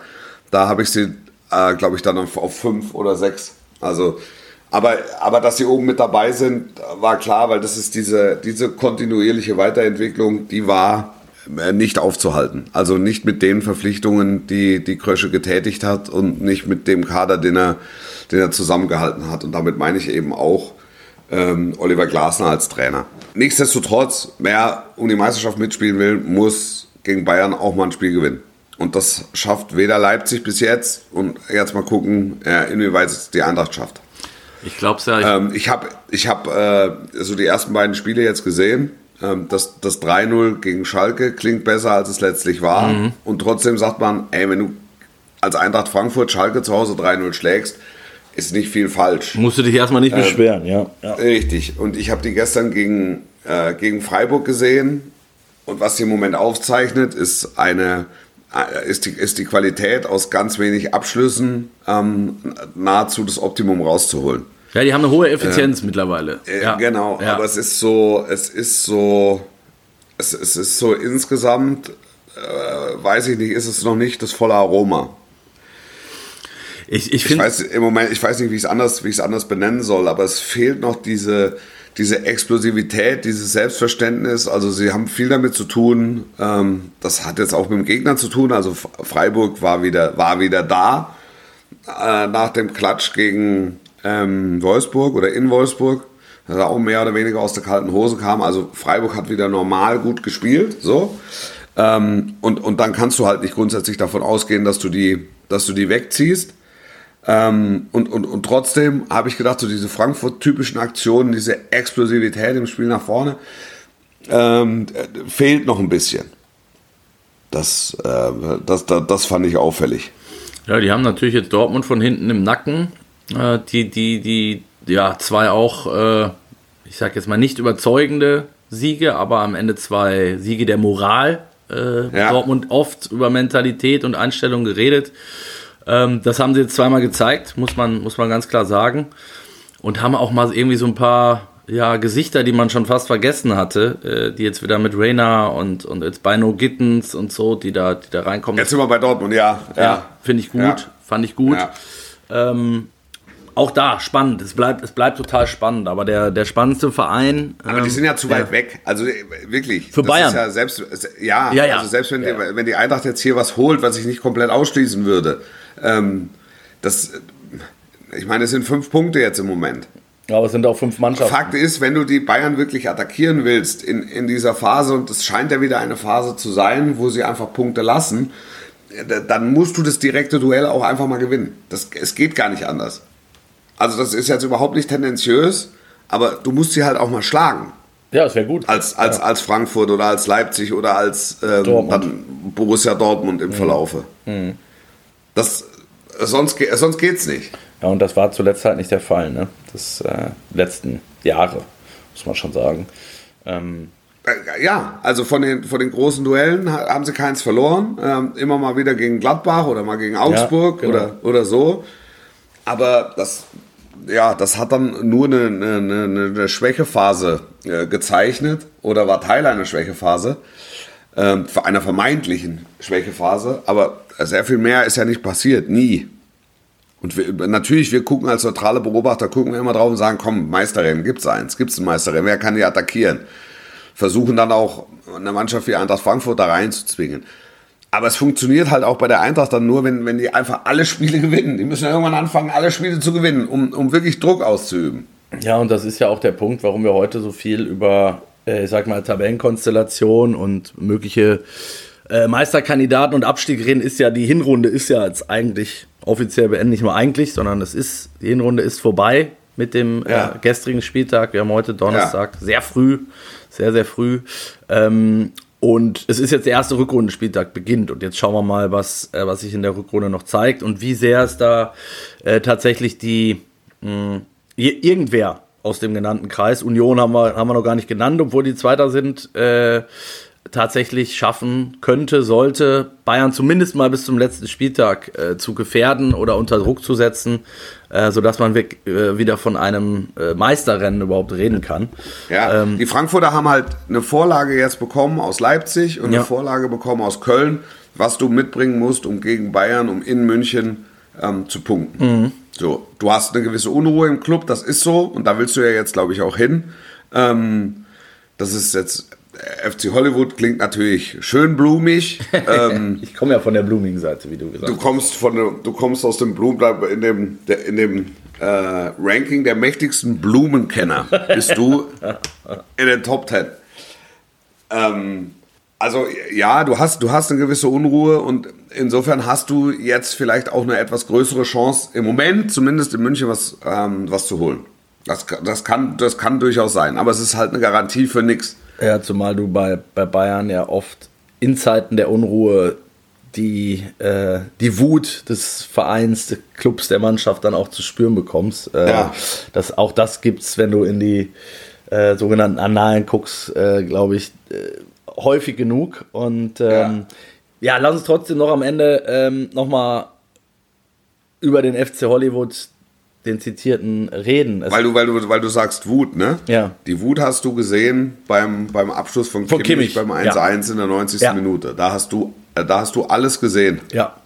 Da habe ich sie, äh, glaube ich, dann auf, auf 5 oder 6. Also, aber, aber dass sie oben mit dabei sind, war klar, weil das ist diese, diese kontinuierliche Weiterentwicklung, die war nicht aufzuhalten. Also nicht mit den Verpflichtungen, die die Krösche getätigt hat und nicht mit dem Kader, den er, den er zusammengehalten hat. Und damit meine ich eben auch ähm, Oliver Glasner als Trainer. Nichtsdestotrotz, wer um die Meisterschaft mitspielen will, muss gegen Bayern auch mal ein Spiel gewinnen. Und das schafft weder Leipzig bis jetzt. Und jetzt mal gucken, äh, inwieweit es die Eintracht schafft. Ich glaube es ja. Ich, Ähm, ich habe ich hab, äh, so die ersten beiden Spiele jetzt gesehen. Ähm, das das 3-0 gegen Schalke klingt besser, als es letztlich war. Und trotzdem sagt man, ey, wenn du als Eintracht Frankfurt Schalke zu Hause 3-0 schlägst, ist nicht viel falsch. musst du dich erstmal nicht beschweren, ja. ja. Richtig. Und ich habe die gestern gegen, äh, gegen Freiburg gesehen. Und was sie im Moment aufzeichnet, ist eine äh, ist die, ist die Qualität aus ganz wenig Abschlüssen ähm, nahezu das Optimum rauszuholen. Ja, die haben eine hohe Effizienz mittlerweile. Äh, ja. Genau, Ja. aber es ist so, es ist so, es, es ist so insgesamt, äh, weiß ich nicht, ist es noch nicht das volle Aroma. ich, ich Ich weiß im Moment, ich weiß nicht, wie ich es anders, wie ich es anders benennen soll, aber es fehlt noch diese, diese Explosivität, dieses Selbstverständnis. Also sie haben viel damit zu tun. Ähm, das hat jetzt auch mit dem Gegner zu tun. Also Freiburg war wieder, war wieder da äh, nach dem Klatsch gegen ähm, Wolfsburg oder in Wolfsburg. dass auch mehr oder weniger aus der kalten Hose kam. Also Freiburg hat wieder normal gut gespielt, so. Ähm, und, und dann kannst du halt nicht grundsätzlich davon ausgehen, dass du die, dass du die wegziehst. Ähm, und, und, und trotzdem habe ich gedacht, so diese Frankfurt-typischen Aktionen, diese Explosivität im Spiel nach vorne, ähm, fehlt noch ein bisschen. Das, äh, das, das, das fand ich auffällig. Ja, die haben natürlich jetzt Dortmund von hinten im Nacken. Äh, die, die, die, ja, zwei auch, äh, ich sag jetzt mal nicht überzeugende Siege, aber am Ende zwei Siege der Moral. Äh, ja. Dortmund oft über Mentalität und Einstellung geredet. Ähm, das haben sie jetzt zweimal gezeigt, muss man, muss man ganz klar sagen. Und haben auch mal irgendwie so ein paar ja, Gesichter, die man schon fast vergessen hatte, äh, die jetzt wieder mit Reina und, und jetzt Bino Gittens und so, die da, die da reinkommen. Jetzt sind wir bei Dortmund, ja. Ja, ja. finde ich gut, ja. fand ich gut. Ja. Ähm, auch da spannend, es bleibt, es bleibt total spannend, aber der, der spannendste Verein. Aber ähm, die sind ja zu weit weg, also äh, wirklich. Für Bayern. Ja, selbst, ja, ja, also selbst wenn, die, wenn die Eintracht jetzt hier was holt, was ich nicht komplett ausschließen würde, ähm, das, ich meine, es sind fünf Punkte jetzt im Moment. Ja, aber es sind auch fünf Mannschaften. Fakt ist, wenn du die Bayern wirklich attackieren willst in, in dieser Phase, und es scheint ja wieder eine Phase zu sein, wo sie einfach Punkte lassen, dann musst du das direkte Duell auch einfach mal gewinnen. Das, es geht gar nicht anders. Also das ist jetzt überhaupt nicht tendenziös, aber du musst sie halt auch mal schlagen. Ja, das wäre gut. Als, als, ja. als Frankfurt oder als Leipzig oder als ähm, Dortmund. Borussia Dortmund im mhm. Verlaufe. Mhm. Das, sonst, sonst geht's nicht. Ja, und das war zuletzt halt nicht der Fall, ne? Das äh, letzten Jahre, muss man schon sagen. Ähm, äh, ja, also von den, von den großen Duellen haben sie keins verloren. Ähm, immer mal wieder gegen Gladbach oder mal gegen Augsburg ja, genau. oder, oder so. Aber das, ja, das hat dann nur eine, eine, eine Schwächephase äh, gezeichnet oder war Teil einer Schwächephase, äh, einer vermeintlichen Schwächephase. Aber sehr viel mehr ist ja nicht passiert, nie. Und wir, natürlich, wir gucken als neutrale Beobachter, gucken wir immer drauf und sagen, komm, Meisterrennen, gibt's eins, gibt's ein Meisterrennen, wer kann die attackieren? Versuchen dann auch eine Mannschaft wie Eintracht Frankfurt da reinzuzwingen. Aber es funktioniert halt auch bei der Eintracht dann nur, wenn, wenn die einfach alle Spiele gewinnen. Die müssen ja irgendwann anfangen, alle Spiele zu gewinnen, um, um wirklich Druck auszuüben. Ja, und das ist ja auch der Punkt, warum wir heute so viel über, äh, ich sag mal, Tabellenkonstellation und mögliche äh, Meisterkandidaten und Abstieg reden, ist ja, die Hinrunde ist ja jetzt eigentlich offiziell beendet, nicht nur eigentlich, sondern es ist, die Hinrunde ist vorbei mit dem äh, ja. äh, gestrigen Spieltag. Wir haben heute Donnerstag, ja. sehr früh, sehr, sehr früh. Ähm, und es ist jetzt der erste Rückrundenspieltag beginnt. Und jetzt schauen wir mal, was, äh, was sich in der Rückrunde noch zeigt und wie sehr es da äh, tatsächlich die mh, irgendwer aus dem genannten Kreis, Union haben wir, haben wir noch gar nicht genannt, obwohl die Zweiter sind, äh, tatsächlich schaffen könnte, sollte, Bayern zumindest mal bis zum letzten Spieltag äh, zu gefährden oder unter Druck zu setzen, äh, sodass man weg, äh, wieder von einem äh, Meisterrennen überhaupt reden kann. Ja, ähm, die Frankfurter haben halt eine Vorlage jetzt bekommen aus Leipzig und ja. eine Vorlage bekommen aus Köln, was du mitbringen musst, um gegen Bayern, um in München ähm, zu punkten. Mhm. So, du hast eine gewisse Unruhe im Club, das ist so und da willst du ja jetzt, glaube ich, auch hin. Ähm, das ist jetzt FC Hollywood klingt natürlich schön blumig. Ähm, ich komme ja von der blumigen Seite, wie du gesagt hast. Du kommst, von der, du kommst aus dem Blumen, in dem, in dem äh, Ranking der mächtigsten Blumenkenner bist du in den Top Ten. Ähm, also ja, du hast, du hast eine gewisse Unruhe und insofern hast du jetzt vielleicht auch eine etwas größere Chance, im Moment zumindest in München was, ähm, was zu holen. Das, das, kann, das kann durchaus sein, aber es ist halt eine Garantie für nichts. Ja, zumal du bei, bei Bayern ja oft in Zeiten der Unruhe die, äh, die Wut des Vereins, des Clubs, der Mannschaft dann auch zu spüren bekommst. Äh, ja. das, auch das gibt es, wenn du in die äh, sogenannten Annalen guckst, äh, glaube ich, äh, häufig genug. Und ähm, ja. ja. lass uns trotzdem noch am Ende ähm, nochmal über den FC Hollywood den zitierten Reden. weil du, weil, du, weil du sagst Wut, ne? Ja. Die Wut hast du gesehen beim, beim Abschluss von, von Kimmich, Kimmich, beim 1-1 ja. in der 90. Ja. Minute. Da hast, du, äh, da hast du alles gesehen. Ja.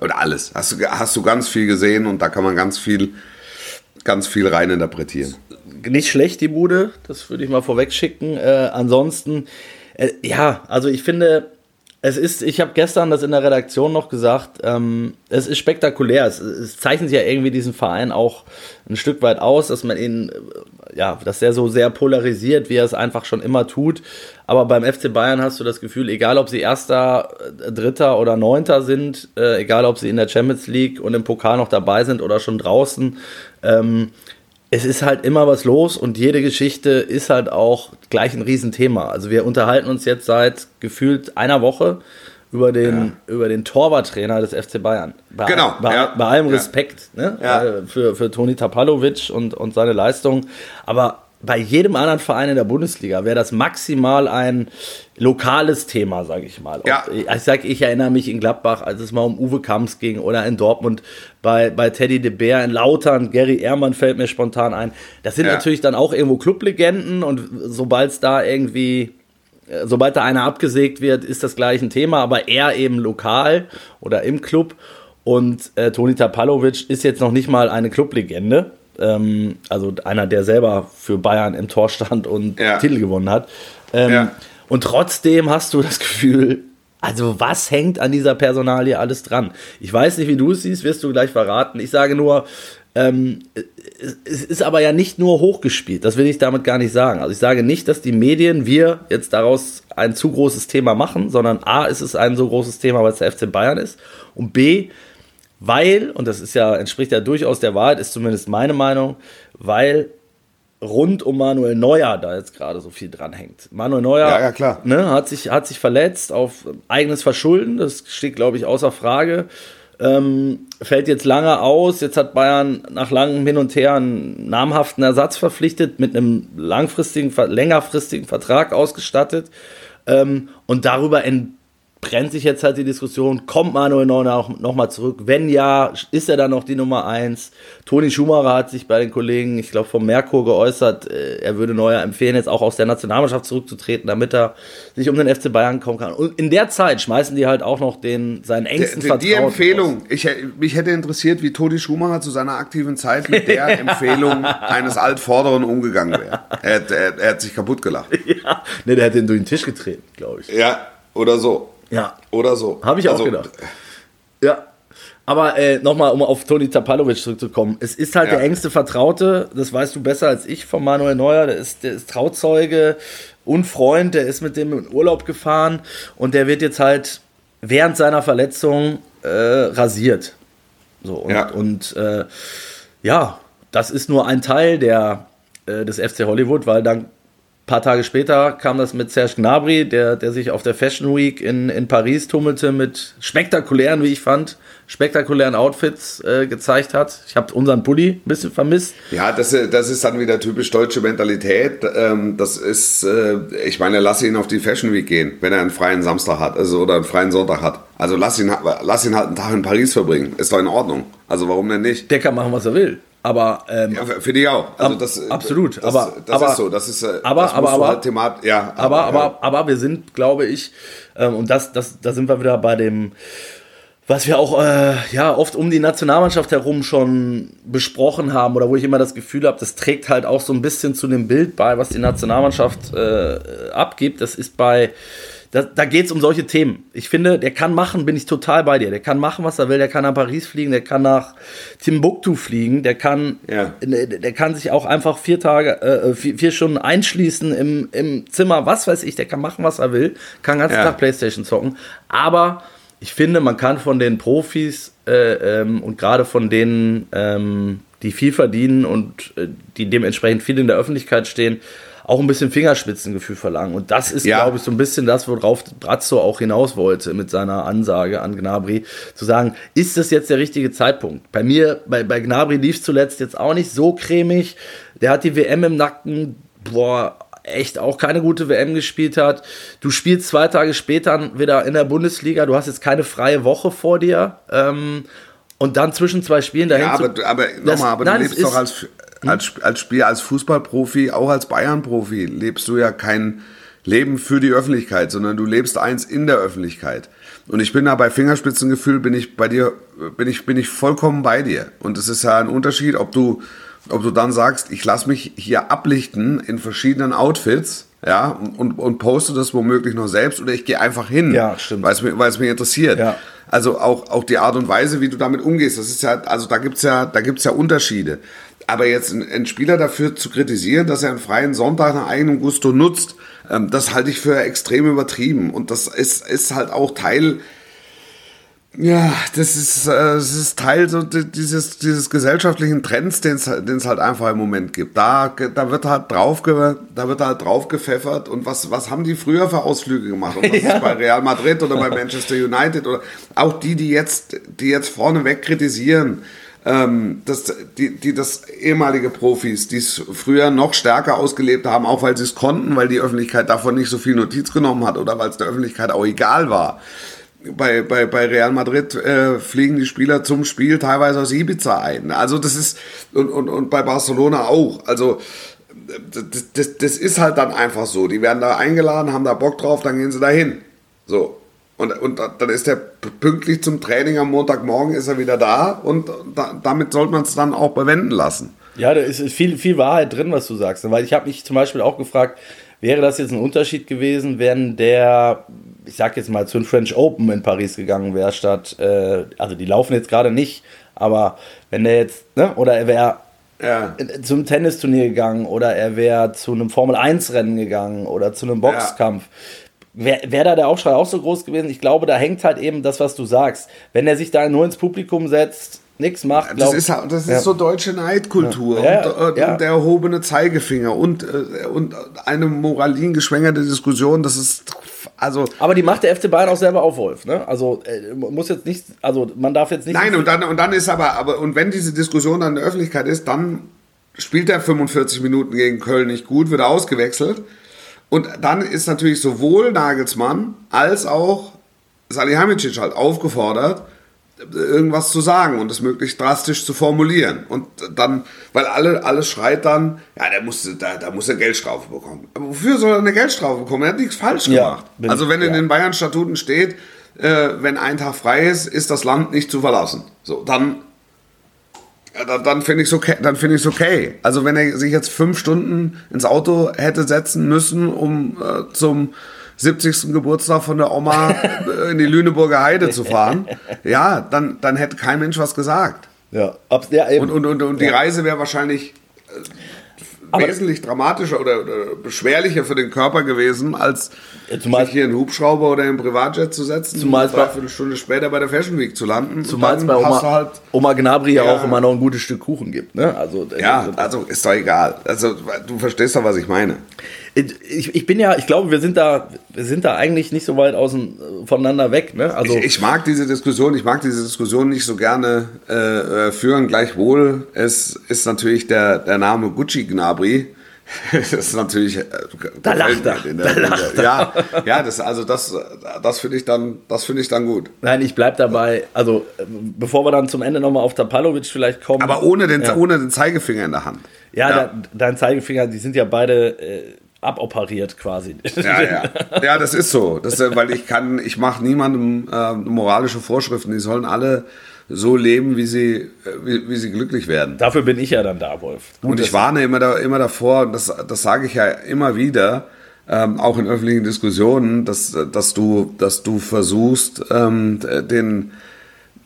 Oder alles. Hast du, hast du ganz viel gesehen und da kann man ganz viel, ganz viel rein interpretieren. Nicht schlecht, die Bude, das würde ich mal vorweg schicken. Äh, ansonsten, äh, ja, also ich finde, Es ist, ich habe gestern das in der Redaktion noch gesagt, ähm, es ist spektakulär. Es, es, zeichnet ja irgendwie diesen Verein auch ein Stück weit aus, dass man ihn, äh, ja, dass er so sehr polarisiert, wie er es einfach schon immer tut. Aber beim FC Bayern hast du das Gefühl, egal ob sie Erster, äh, Dritter oder Neunter sind, äh, egal ob sie in der Champions League und im Pokal noch dabei sind oder schon draußen, ähm, es ist halt immer was los und jede Geschichte ist halt auch gleich ein Riesenthema. Also wir unterhalten uns jetzt seit gefühlt einer Woche über den, ja. über den Torwarttrainer des FC Bayern. Bei, genau. Bei, ja. bei allem Respekt ne? Ja. für, für Toni Tapalovic und, und seine Leistung. Aber bei jedem anderen Verein in der Bundesliga wäre das maximal ein lokales Thema, sage ich mal. Ja. Ich sage, ich erinnere mich in Gladbach, als es mal um Uwe Kamps ging oder in Dortmund bei, bei Teddy de Beer, in Lautern, Gary Ehrmann fällt mir spontan ein. Das sind Ja. natürlich dann auch irgendwo Clublegenden und sobald es da irgendwie, äh, sobald da einer abgesägt wird, ist das gleich ein Thema, aber eher eben lokal oder im Club. Und äh, Toni Tapalovic ist jetzt noch nicht mal eine Clublegende. Ähm, also einer, der selber für Bayern im Tor stand und Ja. Titel gewonnen hat. Ähm, Ja. Und trotzdem hast du das Gefühl, also was hängt an dieser Personalie alles dran? Ich weiß nicht, wie du es siehst, wirst du gleich verraten. Ich sage nur, ähm, es, ist aber ja nicht nur hochgespielt, das will ich damit gar nicht sagen. Also ich sage nicht, dass die Medien, wir jetzt daraus ein zu großes Thema machen, sondern A, ist es ein so großes Thema, weil es der FC Bayern ist und B, weil, und das ist ja, entspricht ja durchaus der Wahrheit, ist zumindest meine Meinung, weil rund um Manuel Neuer da jetzt gerade so viel dran hängt. Manuel Neuer Ja, ja, klar. Ne, hat, sich, hat sich verletzt auf eigenes Verschulden, das steht, glaube ich, außer Frage. Ähm, fällt jetzt lange aus. Jetzt hat Bayern nach langem Hin und Her einen namhaften Ersatz verpflichtet, mit einem langfristigen, längerfristigen Vertrag ausgestattet. Ähm, und darüber entbrennt sich jetzt halt die Diskussion, kommt Manuel Neuer nochmal zurück? Wenn ja, ist er dann noch die Nummer eins? Toni Schumacher hat sich bei den Kollegen, ich glaube vom Merkur geäußert, äh, er würde Neuer empfehlen, jetzt auch aus der Nationalmannschaft zurückzutreten, damit er sich um den FC Bayern kommen kann. Und in der Zeit schmeißen die halt auch noch den, seinen engsten Die, die Vertrauten Empfehlung, ich, mich hätte interessiert, wie Toni Schumacher zu seiner aktiven Zeit mit der Empfehlung eines Altvorderen umgegangen wäre. Er, hat- er, er hat sich kaputt gelacht. Ja, ne, der hat den durch den Tisch getreten, glaube ich. Ja, oder so. Ja, Oder so. Habe ich auch Also, gedacht. Ja. Aber äh, nochmal, um auf Toni Tapalovic zurückzukommen. Es ist halt Ja. der engste Vertraute, das weißt du besser als ich von Manuel Neuer. Der ist, der ist Trauzeuge und Freund, der ist mit dem in Urlaub gefahren und der wird jetzt halt während seiner Verletzung äh, rasiert. So, und, Ja. und äh, ja, das ist nur ein Teil der, äh, des FC Hollywood, weil dann paar Tage später kam das mit Serge Gnabry, der, der sich auf der Fashion Week in, in Paris tummelte mit spektakulären, wie ich fand, spektakulären Outfits äh, gezeigt hat. Ich habe unseren Pulli ein bisschen vermisst. Ja, das, das ist dann wieder typisch deutsche Mentalität. Ähm, Das ist, äh, ich meine, lass ihn auf die Fashion Week gehen, wenn er einen freien Samstag hat, also oder einen freien Sonntag hat. Also lass ihn, lass ihn halt einen Tag in Paris verbringen. Ist doch in Ordnung. Also warum denn nicht? Der kann machen, was er will. Aber ähm, Ja, finde ich auch. Also das, absolut, Das, aber- das aber- ist so. Das ist, äh, aber- das aber- aber- halt themat, ja, aber, aber, ja. aber wir sind, glaube ich, ähm, und das, das, da sind wir wieder bei dem, was wir auch äh, ja, oft um die Nationalmannschaft herum schon besprochen haben oder wo ich immer das Gefühl habe, das trägt halt auch so ein bisschen zu dem Bild bei, was die Nationalmannschaft äh, abgibt. Das ist bei, da, da geht es um solche Themen. Ich finde, der kann machen, bin ich total bei dir. Der kann machen, was er will. Der kann nach Paris fliegen, der kann nach Timbuktu fliegen, der kann, Ja. der, der kann sich auch einfach vier Tage, äh, vier, vier Stunden einschließen im, im Zimmer, was weiß ich. Der kann machen, was er will, kann den ganzen Ja. Tag Playstation zocken. Aber ich finde, man kann von den Profis äh, ähm, und gerade von denen, ähm, die viel verdienen und äh, die dementsprechend viel in der Öffentlichkeit stehen, auch ein bisschen Fingerspitzengefühl verlangen. Und das ist, Ja. glaube ich, so ein bisschen das, worauf Brazzo auch hinaus wollte mit seiner Ansage an Gnabry, zu sagen, ist das jetzt der richtige Zeitpunkt? Bei mir, bei, bei Gnabry lief es zuletzt jetzt auch nicht so cremig. Der hat die WM im Nacken, boah, echt auch keine gute WM gespielt hat. Du spielst zwei Tage später wieder in der Bundesliga, du hast jetzt keine freie Woche vor dir. Ähm, und dann zwischen zwei Spielen dahin Ja, aber, aber nochmal, aber nein, du lebst doch als, als, als Spieler, als Fußballprofi, auch als Bayern-Profi, lebst du ja kein Leben für die Öffentlichkeit, sondern du lebst eins in der Öffentlichkeit. Und ich bin da bei Fingerspitzengefühl, bin ich bei dir, bin ich, bin ich vollkommen bei dir. Und es ist ja ein Unterschied, ob du, ob du dann sagst, ich lasse mich hier ablichten in verschiedenen Outfits ja, und, und poste das womöglich noch selbst oder ich gehe einfach hin, Ja, stimmt. weil es mir, weil es mir interessiert. Ja. Also auch, auch die Art und Weise, wie du damit umgehst, das ist ja, also da gibt's ja, da gibt's ja Unterschiede. Aber jetzt einen, Spieler dafür zu kritisieren, dass er einen freien Sonntag nach eigenem Gusto nutzt, ähm, das halte ich für extrem übertrieben. Und das ist, ist halt auch Teil, ja, das ist, äh, das ist Teil so di- dieses, dieses gesellschaftlichen Trends, den es halt einfach im Moment gibt. Da, da wird halt drauf, da wird halt drauf gepfeffert. Und was, was haben die früher für Ausflüge gemacht? Und was ist bei Real Madrid oder bei Manchester United oder auch die, die jetzt, die jetzt vorneweg kritisieren, ähm, das, die, die das ehemalige Profis, die es früher noch stärker ausgelebt haben, auch weil sie es konnten, weil die Öffentlichkeit davon nicht so viel Notiz genommen hat oder weil es der Öffentlichkeit auch egal war bei, bei, bei Real Madrid äh, fliegen die Spieler zum Spiel teilweise aus Ibiza ein. Also das ist, und, und, und bei Barcelona auch. Also das, das, das ist halt dann einfach so. Die werden da eingeladen, haben da Bock drauf, dann gehen sie dahin. So. Und, und dann ist der pünktlich zum Training am Montagmorgen ist er wieder da und da, damit sollte man es dann auch bewenden lassen. Ja, da ist viel, viel Wahrheit drin, was du sagst. Weil ich habe mich zum Beispiel auch gefragt, wäre das jetzt ein Unterschied gewesen, wenn der, ich sag jetzt mal, zu den French Open in Paris gegangen wäre, statt, äh, also die laufen jetzt gerade nicht, aber wenn der jetzt, ne, oder er wäre Ja. zum Tennisturnier gegangen oder er wäre zu einem Formel-1-Rennen gegangen oder zu einem Boxkampf. Wäre wär da der Aufschrei auch so groß gewesen? Ich glaube, da hängt halt eben das, was du sagst. Wenn er sich da nur ins Publikum setzt, nichts macht, Das glaub- ist, halt- das ist Ja. so deutsche Neidkultur Ja, ja, und, äh, ja. und der erhobene Zeigefinger und, äh, und eine moralingeschwängerte Diskussion, das ist also Aber die macht der FC Bayern auch selber auf, Wolf. Ne? Also äh, muss jetzt nicht, also man darf jetzt nicht. Nein, und dann, und dann ist aber, aber, und wenn diese Diskussion dann in der Öffentlichkeit ist, dann spielt er 45 Minuten gegen Köln nicht gut, wird er ausgewechselt. Und dann ist natürlich sowohl Nagelsmann als auch Salihamidzic halt aufgefordert, irgendwas zu sagen und es möglichst drastisch zu formulieren. Und dann, weil alle, alles schreit dann, ja, der muss, da, da muss er Geldstrafe bekommen. Aber wofür soll er eine Geldstrafe bekommen? Er hat nichts falsch Ja, gemacht. bin- also wenn in ja. den Bayern-Statuten steht, äh, wenn ein Tag frei ist, ist das Land nicht zu verlassen. So, dann, ja, dann, dann finde ich es okay, dann finde ich okay. Also wenn er sich jetzt fünf Stunden ins Auto hätte setzen müssen, um äh, zum 70. Geburtstag von der Oma äh, in die Lüneburger Heide zu fahren, ja, dann, dann hätte kein Mensch was gesagt. ja, abs- ja, eben. Und, und, und, und die Ja. Reise wäre wahrscheinlich äh, wesentlich dramatischer oder, oder beschwerlicher für den Körper gewesen, als zumal- sich hier in einen Hubschrauber oder in einen Privatjet zu setzen Zumal und dreiviertel Stunde später bei der Fashion Week zu landen. Zumal es bei Oma, halt Oma Gnabry ja auch immer noch ein gutes Stück Kuchen gibt. Ne? Also, äh, Ja, also ist doch egal. Also du verstehst doch, was ich meine. ich, ich bin ja, ich glaube, wir sind da, wir sind da eigentlich nicht so weit außen, äh, voneinander weg. Ne? Also, Ich, ich mag diese Diskussion, ich mag diese Diskussion nicht so gerne äh, äh, führen. Gleichwohl, es ist natürlich der, der Name Gucci Gnabry. Das ist natürlich. Äh, Da lacht er, in der- da der- lacht er. Ja, ja, das also das, das finde ich dann, das finde ich dann gut. nein, ich bleib dabei. Also, äh, bevor wir dann zum Ende nochmal auf Tapalovic vielleicht kommen. Aber ohne den, Ja. ohne den Zeigefinger in der Hand. Ja, Ja. De, dein Zeigefinger, die sind ja beide äh, aboperiert quasi. Ja, ja. Ja, das ist so. Das, äh, weil ich kann, ich mache niemandem äh, moralische Vorschriften. Die sollen alle so leben, wie sie, äh, wie, wie sie glücklich werden. Dafür bin ich ja dann da, Wolf. Gut, Und ich warne immer, da, immer davor, und das, das sage ich ja immer wieder, ähm, auch in öffentlichen Diskussionen, dass, dass, du, dass du versuchst, ähm, den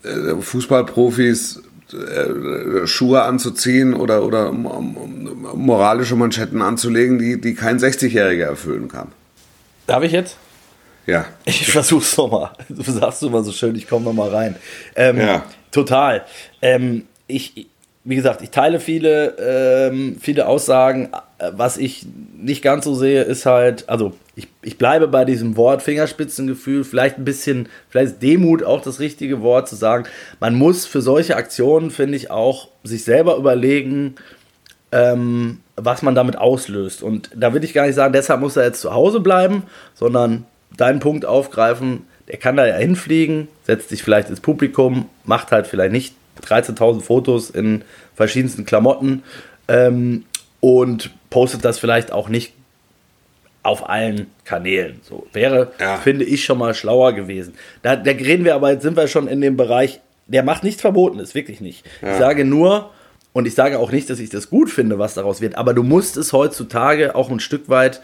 äh, Fußballprofis äh, Schuhe anzuziehen oder, oder moralische Manschetten anzulegen, die, die kein 60-Jähriger erfüllen kann. Darf ich jetzt? Ja. Ich versuch's nochmal. Du sagst immer so schön, ich komme nochmal rein. Ähm, Ja. Total. Ähm, ich, wie gesagt, ich teile viele, ähm, viele Aussagen. Was ich nicht ganz so sehe, ist halt, also ich, ich bleibe bei diesem Wort Fingerspitzengefühl, vielleicht ein bisschen, vielleicht ist Demut auch das richtige Wort zu sagen. Man muss für solche Aktionen, finde ich, auch sich selber überlegen, ähm, was man damit auslöst. Und da will ich gar nicht sagen, deshalb muss er jetzt zu Hause bleiben, sondern deinen Punkt aufgreifen, der kann da ja hinfliegen, setzt sich vielleicht ins Publikum, macht halt vielleicht nicht 13.000 Fotos in verschiedensten Klamotten ähm, und postet das vielleicht auch nicht auf allen Kanälen. So wäre, Ja. finde ich, schon mal schlauer gewesen. Da, da reden wir aber, jetzt sind wir schon in dem Bereich, der macht nichts Verbotenes, wirklich nicht. Ich sage nur, und ich sage auch nicht, dass ich das gut finde, was daraus wird, aber du musst es heutzutage auch ein Stück weit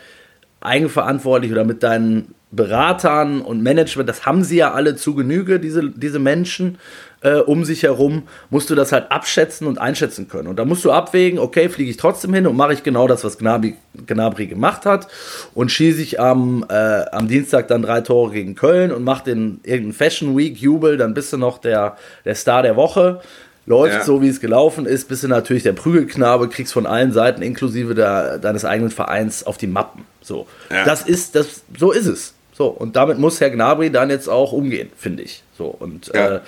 eigenverantwortlich oder mit deinen Beratern und Management, das haben sie ja alle zu Genüge, diese, diese Menschen äh, um sich herum, musst du das halt abschätzen und einschätzen können. Und da musst du abwägen, okay, fliege ich trotzdem hin und mache ich genau das, was Gnabry, Gnabry gemacht hat und schieße ich am, äh, am Dienstag dann drei Tore gegen Köln und mache den irgendeinen Fashion Week Jubel, dann bist du noch der, der Star der Woche läuft ja. so, wie es gelaufen ist, bist du natürlich der Prügelknabe, kriegst von allen Seiten, inklusive der, deines eigenen Vereins, auf die Mappen. So, ja. das ist, das, so ist es. So, und damit muss Herr Gnabry dann jetzt auch umgehen, finde ich. So, und ja. äh,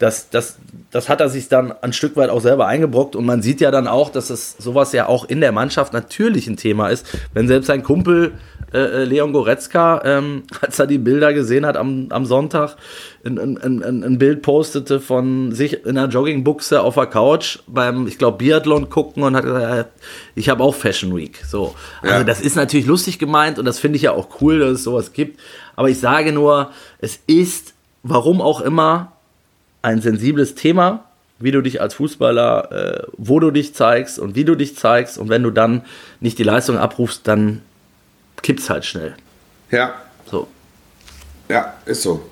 das, das, das hat er sich dann ein Stück weit auch selber eingebrockt. Und man sieht ja dann auch, dass es sowas ja auch in der Mannschaft natürlich ein Thema ist. Wenn selbst sein Kumpel äh, äh Leon Goretzka, ähm, als er die Bilder gesehen hat am, am Sonntag, ein, ein, ein, ein Bild postete von sich in einer Joggingbuchse auf der Couch beim, ich glaube, Biathlon gucken und hat gesagt, ich habe auch Fashion Week. So. Also ja. das ist natürlich lustig gemeint und das finde ich ja auch cool, dass es sowas gibt. Aber ich sage nur, es ist, warum auch immer, ein sensibles Thema, wie du dich als Fußballer, äh, wo du dich zeigst und wie du dich zeigst. Und wenn du dann nicht die Leistung abrufst, dann kippt es halt schnell. Ja. So. Ja, ist so.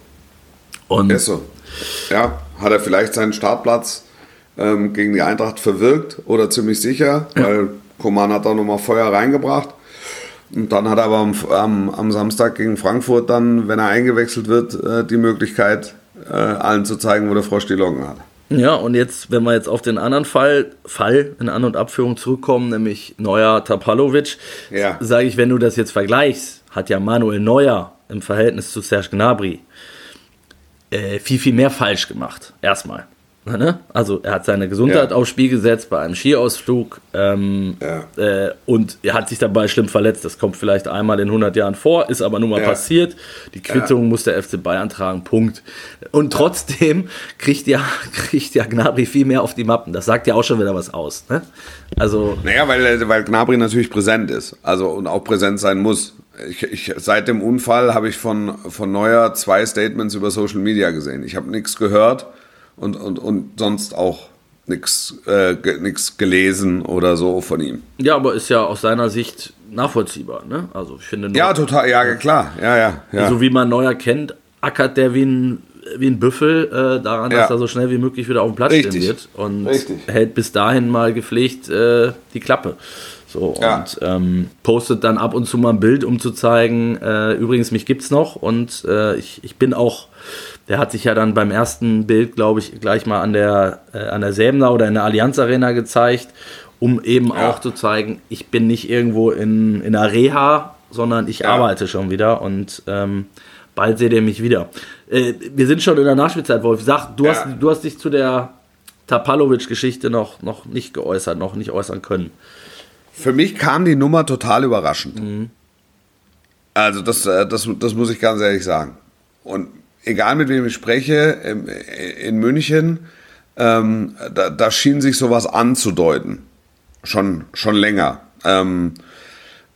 Und ist so. Ja, hat er vielleicht seinen Startplatz ähm, gegen die Eintracht verwirkt oder ziemlich sicher, ja. weil Koman hat da nochmal Feuer reingebracht. Und dann hat er aber am, am, am, Samstag gegen Frankfurt dann, wenn er eingewechselt wird, äh, die Möglichkeit, äh, allen zu zeigen, wo der Frosch die Locken hat. Ja, und jetzt, wenn wir jetzt auf den anderen Fall, Fall in An- und Abführung zurückkommen, nämlich Neuer Tapalovic, ja. sage ich, wenn du das jetzt vergleichst, hat ja Manuel Neuer im Verhältnis zu Serge Gnabry äh, viel, viel mehr falsch gemacht. Erstmal. Ne? Also er hat seine Gesundheit ja. aufs Spiel gesetzt bei einem Skiausflug ähm, ja. äh, und er hat sich dabei schlimm verletzt. Das kommt vielleicht einmal in 100 Jahren vor, ist aber nun mal ja. passiert. Die Quittung muss der FC Bayern tragen, Punkt. Und trotzdem kriegt ja, kriegt ja Gnabry viel mehr auf die Mappen. Das sagt ja auch schon wieder was aus. Ne? Also, naja, weil, weil Gnabry natürlich präsent ist also und auch präsent sein muss. Ich, ich, seit dem Unfall habe ich von, von Neuer zwei Statements über Social Media gesehen. Ich habe nichts gehört und, und, und sonst auch nichts äh, gelesen oder so von ihm. Ja, aber ist ja aus seiner Sicht nachvollziehbar. Ne? Also ich finde ja total, ja klar, ja ja. ja. So wie man Neuer kennt, ackert der wie ein wie ein Büffel äh, daran, ja. dass er so schnell wie möglich wieder auf dem Platz Richtig. stehen wird und Richtig. hält bis dahin mal gepflegt äh, die Klappe. So, ja. und ähm, postet dann ab und zu mal ein Bild, um zu zeigen, äh, übrigens, mich gibt's noch und äh, ich, ich bin auch, der hat sich ja dann beim ersten Bild, glaube ich, gleich mal an der, äh, an der Säbener oder in der Allianz Arena gezeigt, um eben ja. auch zu zeigen, ich bin nicht irgendwo in, in der Reha, sondern ich ja. arbeite schon wieder und ähm, bald seht ihr mich wieder. Äh, wir sind schon in der Nachspielzeit, Wolf. Sag, du, hast, du hast dich zu der Tapalovic-Geschichte noch, noch nicht geäußert, noch nicht äußern können. Für mich kam die Nummer total überraschend. Mhm. Also das, äh, das, das muss ich ganz ehrlich sagen. Und egal mit wem ich spreche, in München, ähm, da, da, schien sich sowas anzudeuten. Schon, schon länger. Ähm,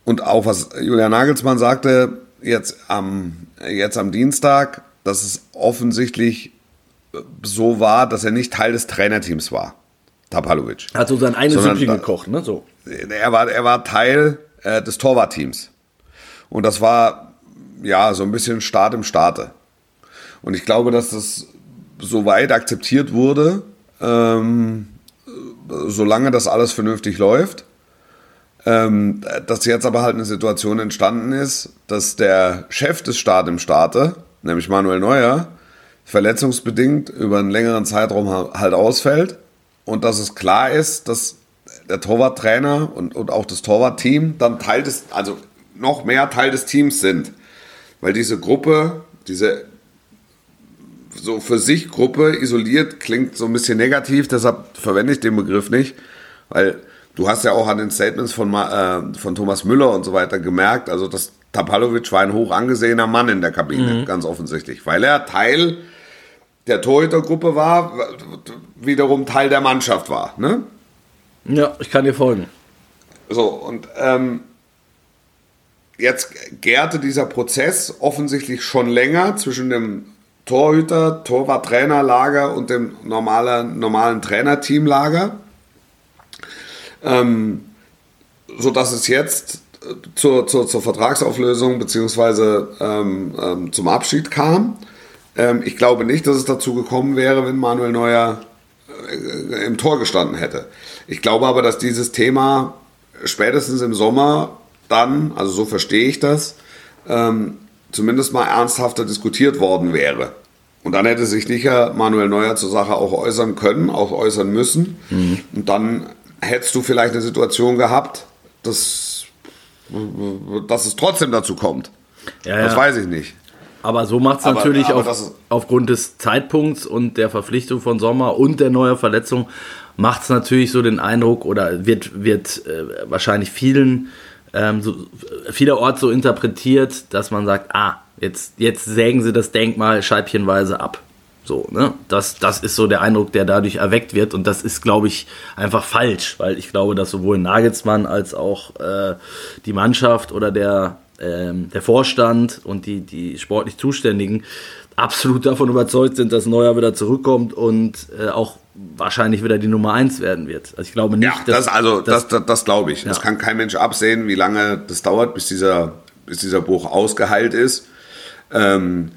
und auch was Julian Nagelsmann sagte, jetzt am, jetzt am Dienstag, dass es offensichtlich so war, dass er nicht Teil des Trainerteams war. Tapalovic. Hat so sein eigenes Süppchen gekocht, ne? So. Er war, er war Teil äh, des Torwartteams. Und das war ja so ein bisschen Start im Starte. Und ich glaube, dass das so weit akzeptiert wurde, ähm, solange das alles vernünftig läuft. Ähm, dass jetzt aber halt eine Situation entstanden ist, dass der Chef des Start im Starte, nämlich Manuel Neuer, verletzungsbedingt über einen längeren Zeitraum halt ausfällt und dass es klar ist, dass der Torwarttrainer und, und auch das Torwartteam dann Teil des, also noch mehr Teil des Teams sind. Weil diese Gruppe, diese so für sich Gruppe isoliert klingt so ein bisschen negativ, deshalb verwende ich den Begriff nicht, weil du hast ja auch an den Statements von, äh, von Thomas Müller und so weiter gemerkt, also dass Tapalovic war ein hoch angesehener Mann in der Kabine, mhm. ganz offensichtlich, weil er Teil der Torhütergruppe war, wiederum Teil der Mannschaft war. Ne? Ja, ich kann dir folgen. So, und ähm, jetzt gärte dieser Prozess offensichtlich schon länger zwischen dem Torhüter, Torwart-Trainerlager und dem normalen, normalen Trainerteamlager. Ähm, so dass es jetzt zur, zur, zur Vertragsauflösung beziehungsweise ähm, ähm, zum Abschied kam. Ähm, ich glaube nicht, dass es dazu gekommen wäre, wenn Manuel Neuer äh, im Tor gestanden hätte. Ich glaube aber, dass dieses Thema spätestens im Sommer dann, also so verstehe ich das, ähm, zumindest mal ernsthafter diskutiert worden wäre. Und dann hätte sich sicher Manuel Neuer zur Sache auch äußern können, auch äußern müssen. Mhm. Und dann hättest du vielleicht eine Situation gehabt, dass, dass es trotzdem dazu kommt. Ja, das ja. weiß ich nicht. Aber so macht es natürlich aber auf, aufgrund des Zeitpunkts und der Verpflichtung von Sommer und der neuen Verletzung, macht es natürlich so den Eindruck oder wird, wird äh, wahrscheinlich vielen ähm, so, vielerorts so interpretiert, dass man sagt, ah, jetzt, jetzt sägen sie das Denkmal scheibchenweise ab. So, ne? Das, das ist so der Eindruck, der dadurch erweckt wird. Und das ist, glaube ich, einfach falsch, weil ich glaube, dass sowohl Nagelsmann als auch äh, die Mannschaft oder der, ähm, der Vorstand und die, die sportlich Zuständigen absolut davon überzeugt sind, dass Neuer wieder zurückkommt und äh, auch wahrscheinlich wieder die Nummer 1 werden wird. Also ich glaube nicht, ja, das, dass, also das, das, das glaube ich. Ja. Das kann kein Mensch absehen, wie lange das dauert, bis dieser, bis dieser Bruch ausgeheilt ist. Ähm,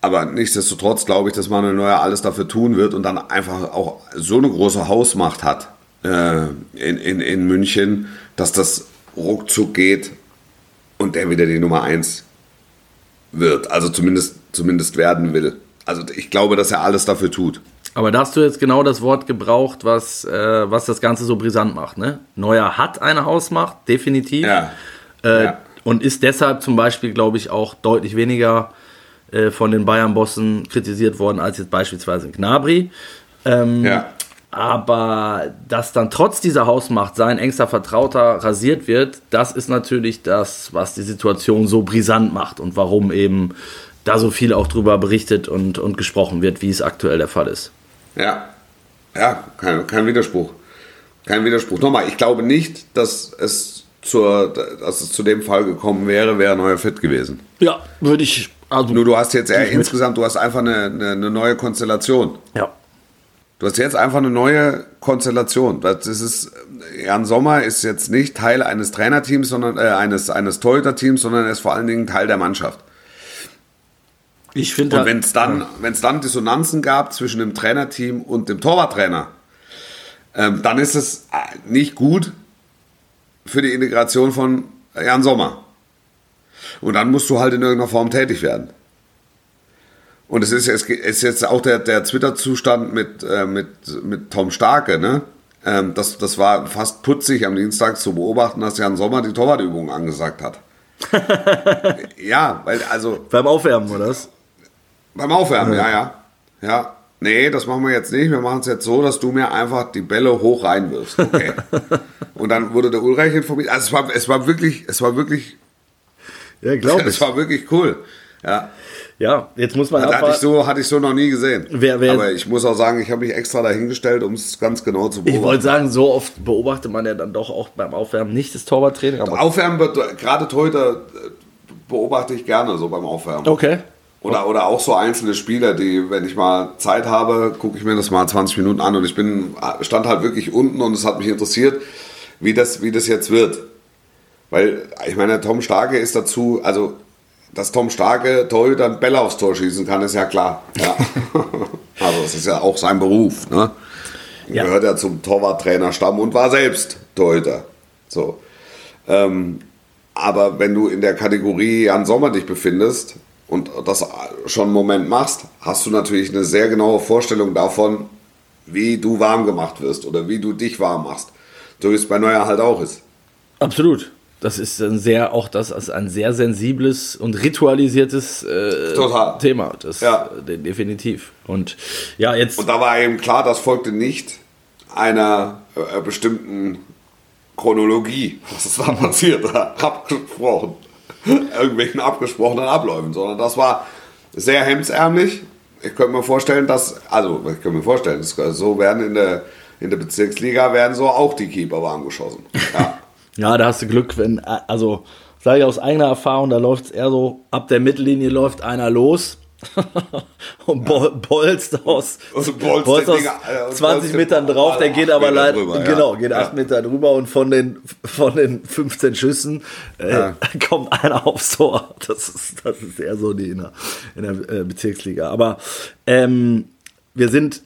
aber nichtsdestotrotz glaube ich, dass Manuel Neuer alles dafür tun wird und dann einfach auch so eine große Hausmacht hat äh, in, in, in München, dass das ruckzuck geht und der wieder die Nummer 1 wird. Also zumindest, zumindest werden will. Also ich glaube, dass er alles dafür tut. Aber da hast du jetzt genau das Wort gebraucht, was, äh, was das Ganze so brisant macht. Ne? Neuer hat eine Hausmacht, definitiv. Ja. Äh, ja. Und ist deshalb zum Beispiel, glaube ich, auch deutlich weniger äh, von den Bayern-Bossen kritisiert worden als jetzt beispielsweise Gnabry. Ähm, ja. Aber dass dann trotz dieser Hausmacht sein engster Vertrauter rasiert wird, das ist natürlich das, was die Situation so brisant macht und warum eben da so viel auch drüber berichtet und, und gesprochen wird, wie es aktuell der Fall ist. Ja, ja, kein, kein Widerspruch. Kein Widerspruch. Nochmal, ich glaube nicht, dass es, zur, dass es zu dem Fall gekommen wäre, wäre neuer fit gewesen. Ja, würde ich. Also Nur du hast jetzt eher insgesamt, du hast einfach eine, eine, eine, neue Konstellation. Ja. Du hast jetzt einfach eine neue Konstellation. Das ist, Jan Sommer ist jetzt nicht Teil eines Trainerteams, sondern äh, eines, eines Torhüter-Teams, sondern er ist vor allen Dingen Teil der Mannschaft. Ich finde. Und wenn es dann, ja. dann Dissonanzen gab zwischen dem Trainerteam und dem Torwarttrainer, ähm, dann ist es äh, nicht gut für die Integration von Jan Sommer. Und dann musst du halt in irgendeiner Form tätig werden. Und es ist, es ist jetzt auch der, der Twitter-Zustand mit, äh, mit, mit Tom Starke, ne? Ähm, das, das war fast putzig am Dienstag zu beobachten, dass Jan Sommer die Torwartübungen angesagt hat. ja, weil also. Beim Aufwärmen, oder was? Beim Aufwärmen, ja, ja. Ja. Nee, das machen wir jetzt nicht. Wir machen es jetzt so, dass du mir einfach die Bälle hoch reinwirfst. Okay. Und dann wurde der Ulreich informiert. Also es war, es war wirklich, es war wirklich. Ja, glaube ich. Es war wirklich cool. Ja. Ja, jetzt muss man. Das hatte ich, so, hatte ich so noch nie gesehen. Wer, wer, Aber ich muss auch sagen, ich habe mich extra dahingestellt, um es ganz genau zu beobachten. Ich wollte sagen, so oft beobachtet man ja dann doch auch beim Aufwärmen nicht das Torwarttraining. Aufwärmen wird, gerade heute äh, beobachte ich gerne so beim Aufwärmen. Okay. Oder, oder auch so einzelne Spieler, die, wenn ich mal Zeit habe, gucke ich mir das mal 20 Minuten an und ich bin, stand halt wirklich unten und es hat mich interessiert, wie das, wie das jetzt wird. Weil, ich meine, Tom Starke ist dazu, also, dass Tom Starke Torhüter einen Bälle aufs Tor schießen kann, ist ja klar. Ja. also, es ist ja auch sein Beruf, ne? Ja. Gehört ja zum Torwarttrainerstamm und war selbst Torhüter. So. Ähm, aber wenn du in der Kategorie Jan Sommer dich befindest, und das schon einen Moment machst, hast du natürlich eine sehr genaue Vorstellung davon, wie du warm gemacht wirst oder wie du dich warm machst. So wie es bei Neuer halt auch ist. Absolut. Das ist ein sehr, auch das ist ein sehr sensibles und ritualisiertes äh, Thema. Das ja. Äh, definitiv. Und ja, jetzt. Und da war eben klar, das folgte nicht einer äh, bestimmten Chronologie, was ist da passiert, abgesprochen. Irgendwelchen abgesprochenen Abläufen, sondern das war sehr hemdsärmlich. Ich könnte mir vorstellen, dass, also ich könnte mir vorstellen, so werden in der, in der Bezirksliga werden so auch die Keeper warm geschossen. Ja. ja, da hast du Glück, wenn, also sage ich aus eigener Erfahrung, da läuft es eher so, ab der Mittellinie läuft einer los und Bol bolzt aus, bolzt bolzt aus Dinger, äh, und 20 bolzt Metern drauf, der geht aber leider, drüber, ja. genau, geht Ja. 8 Meter drüber und von den, von den 15 Schüssen äh, Ja. kommt einer aufs Tor. Das ist, das ist eher so die in der, in der äh, Bezirksliga. Aber ähm, wir sind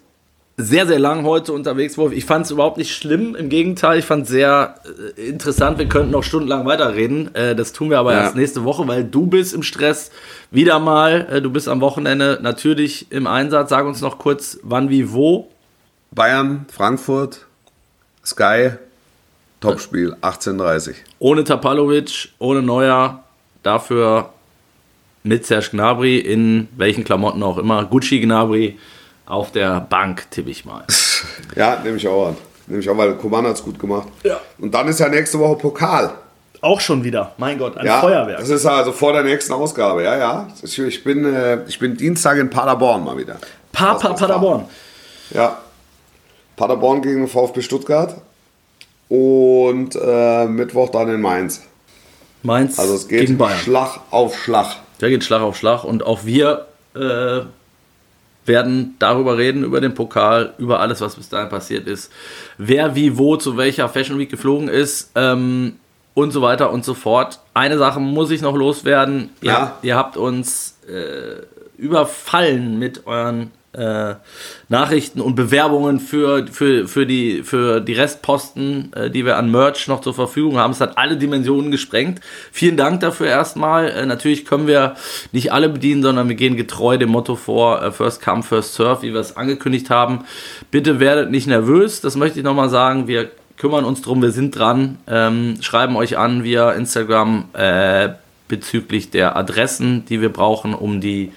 sehr, sehr lang heute unterwegs, Wolf. Ich fand es überhaupt nicht schlimm. Im Gegenteil, ich fand es sehr äh, interessant. Wir könnten noch stundenlang weiterreden. Äh, das tun wir aber Ja. erst nächste Woche, weil du bist im Stress. Wieder mal, äh, du bist am Wochenende natürlich im Einsatz. Sag uns noch kurz, wann, wie, wo. Bayern, Frankfurt, Sky, Topspiel, 18.30 Ohne Tapalovic, ohne Neuer. Dafür mit Serge Gnabry in welchen Klamotten auch immer. Gucci Gnabry auf der Bank, tippe ich mal. Ja, nehme ich auch an. Nehme ich auch, weil Koman hat es gut gemacht. Ja. Und dann ist ja nächste Woche Pokal. Auch schon wieder. Mein Gott, ein Ja, Feuerwerk. Das ist also vor der nächsten Ausgabe. Ja, ja. Ich, bin, äh, ich bin Dienstag in Paderborn mal wieder. Papa Paderborn. Ja. Paderborn gegen VfB Stuttgart. Und äh, Mittwoch dann in Mainz. Mainz Also es geht gegen Bayern. Schlag auf Schlag. Da geht Schlag auf Schlag und auch wir äh, werden darüber reden, über den Pokal, über alles, was bis dahin passiert ist, wer wie wo zu welcher Fashion Week geflogen ist ähm, und so weiter und so fort. Eine Sache muss ich noch loswerden. Ihr, Ja. habt, ihr habt uns äh, überfallen mit euren äh, Nachrichten und Bewerbungen für, für, für, die, für die Restposten, äh, die wir an Merch noch zur Verfügung haben. Es hat alle Dimensionen gesprengt. Vielen Dank dafür erstmal. Äh, natürlich können wir nicht alle bedienen, sondern wir gehen getreu dem Motto vor, äh, First Come, First Serve, wie wir es angekündigt haben. Bitte werdet nicht nervös, das möchte ich nochmal sagen. Wir kümmern uns drum, wir sind dran, ähm, schreiben euch an via Instagram äh, bezüglich der Adressen, die wir brauchen, um die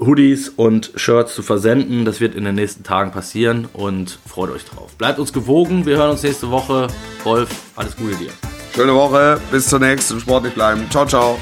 Hoodies und Shirts zu versenden. Das wird in den nächsten Tagen passieren und freut euch drauf. Bleibt uns gewogen, wir hören uns nächste Woche. Wolf, alles Gute dir. Schöne Woche. Bis zur nächsten. Sportlich bleiben. Ciao, ciao.